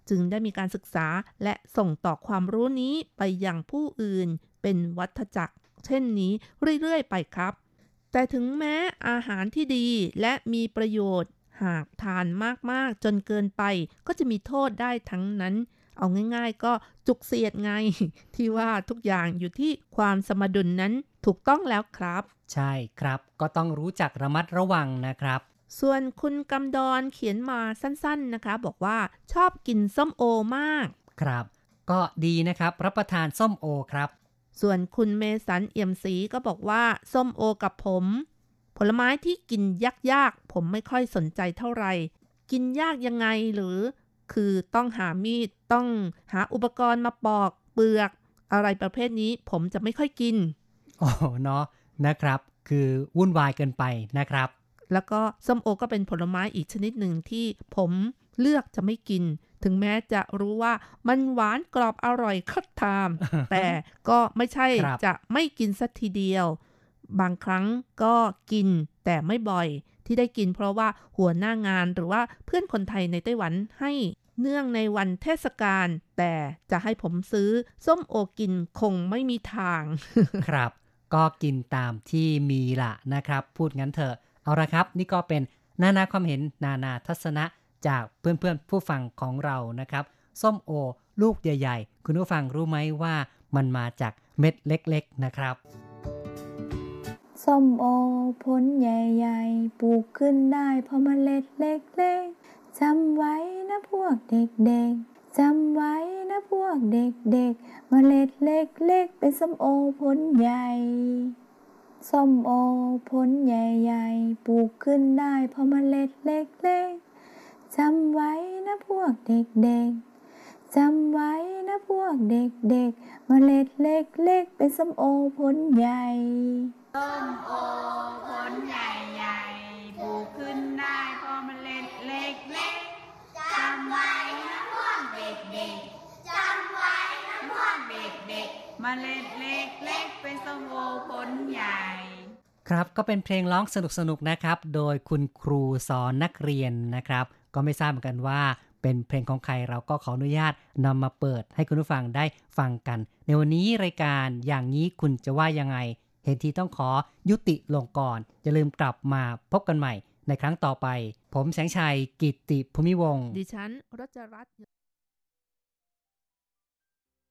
จึงได้มีการศึกษาและส่งต่อความรู้นี้ไปยังผู้อื่น เป็นวัฏจักร เช่นนี้เรื่อยๆ ไปครับแต่ถึงแม้อาหารที่ดีและมีประโยชน์ หากทานมากๆจนเกินไป ก็จะมีโทษได้ทั้งนั้น เอาง่ายๆ ก็จุกเสียดไง ที่ว่าทุกอย่างอยู่ที่ความสมดุลนนั้นถูกต้องแล้วครับ ใช่ครับ ก็ต้องรู้จักระมัดระวังนะครับ ส่วนคุณกำดอนเขียนมาสั้นๆนะคะ บอกว่าชอบกินส้มโอมาก ครับ ก็ดีนะครับรับประทานส้มโอครับ ส่วนคุณเมสันเอี่ยมศรีก็บอกว่า ส้มโอกับผม ผลไม้ที่กินยากๆ ผมไม่ค่อยสนใจเท่าไหร่ กินยากยังไงหรือ คือต้องหามีด ต้องหาอุปกรณ์มาปอก เปลือก อะไรประเภทนี้ผมจะไม่ค่อยกินโอ้เนาะ นะครับ คือวุ่นวายเกินไปนะครับ แล้วก็ส้มโอก็เป็นผลไม้อีกชนิดหนึ่งที่ผมเลือกจะไม่กิน ถึงแม้จะรู้ว่ามันหวานกรอบอร่อยก็ตาม แต่ก็ไม่ใช่ครับจะไม่กินสักทีเดียว บางครั้งก็กินแต่ไม่บ่อยที่ได้กินเพราะว่าหัวหน้างานหรือว่าเพื่อนคนไทยในไต้หวันให้เนื่องในวันเทศกาลแต่จะให้ผมซื้อส้มโอกินคงไม่มีทาง ครับ ก็กินตามที่มีละนะครับ พูดงั้นเถอะ เอาละครับ นี่ก็เป็นนานาความเห็นนานาทัศนะจากเพื่อนๆผู้ฟังของเรานะครับ ส้มโอ ลูกใหญ่ ๆ คุณผู้ฟังรู้ไหมว่ามันมาจากเม็ดเล็ก ๆ นะครับ ส้มโอผลใหญ่ๆ ปลูกขึ้นได้เพราะเมล็ดเล็กๆจำไว้นะพวกเด็กๆจำไว้นะพวกเด็กๆเมล็ดเล็กๆ เป็นส้มโอผลใหญ่ส้มโอผลใหญ่ๆ ปลูกขึ้นได้เพราะเมล็ดเล็กๆจำไว้นะพวกเด็กๆจำไว้นะพวกเด็กๆเมล็ดเล็กๆ เป็นส้มโอผลใหญ่ ส้มโอผลใหญ่ๆปลูกขึ้นได้เพราะเล็ดเล็กจำไว้นะพวกเด็กๆจำไว้นะพวกเด็กๆเมล็ดเล็กเป็นส้มโอผลใหญ่ ครับก็เป็นเพลงร้องสนุกๆนะครับ โดยคุณครูสอนนักเรียนนะครับ ก็ไม่ทราบเหมือนกันว่าเป็นเพลงของใครเราก็ขออนุญาตนำมาเปิดให้คุณผู้ฟังได้ฟังกัน ในวันนี้รายการอย่างนี้คุณจะว่ายังไง เห็นทีต้องขอยุติลงก่อน อย่าลืมกลับมาพบกันใหม่ในครั้งต่อไป ผมแสงชัยกิตติภูมิวงศ์ดิฉันรัชรัตน์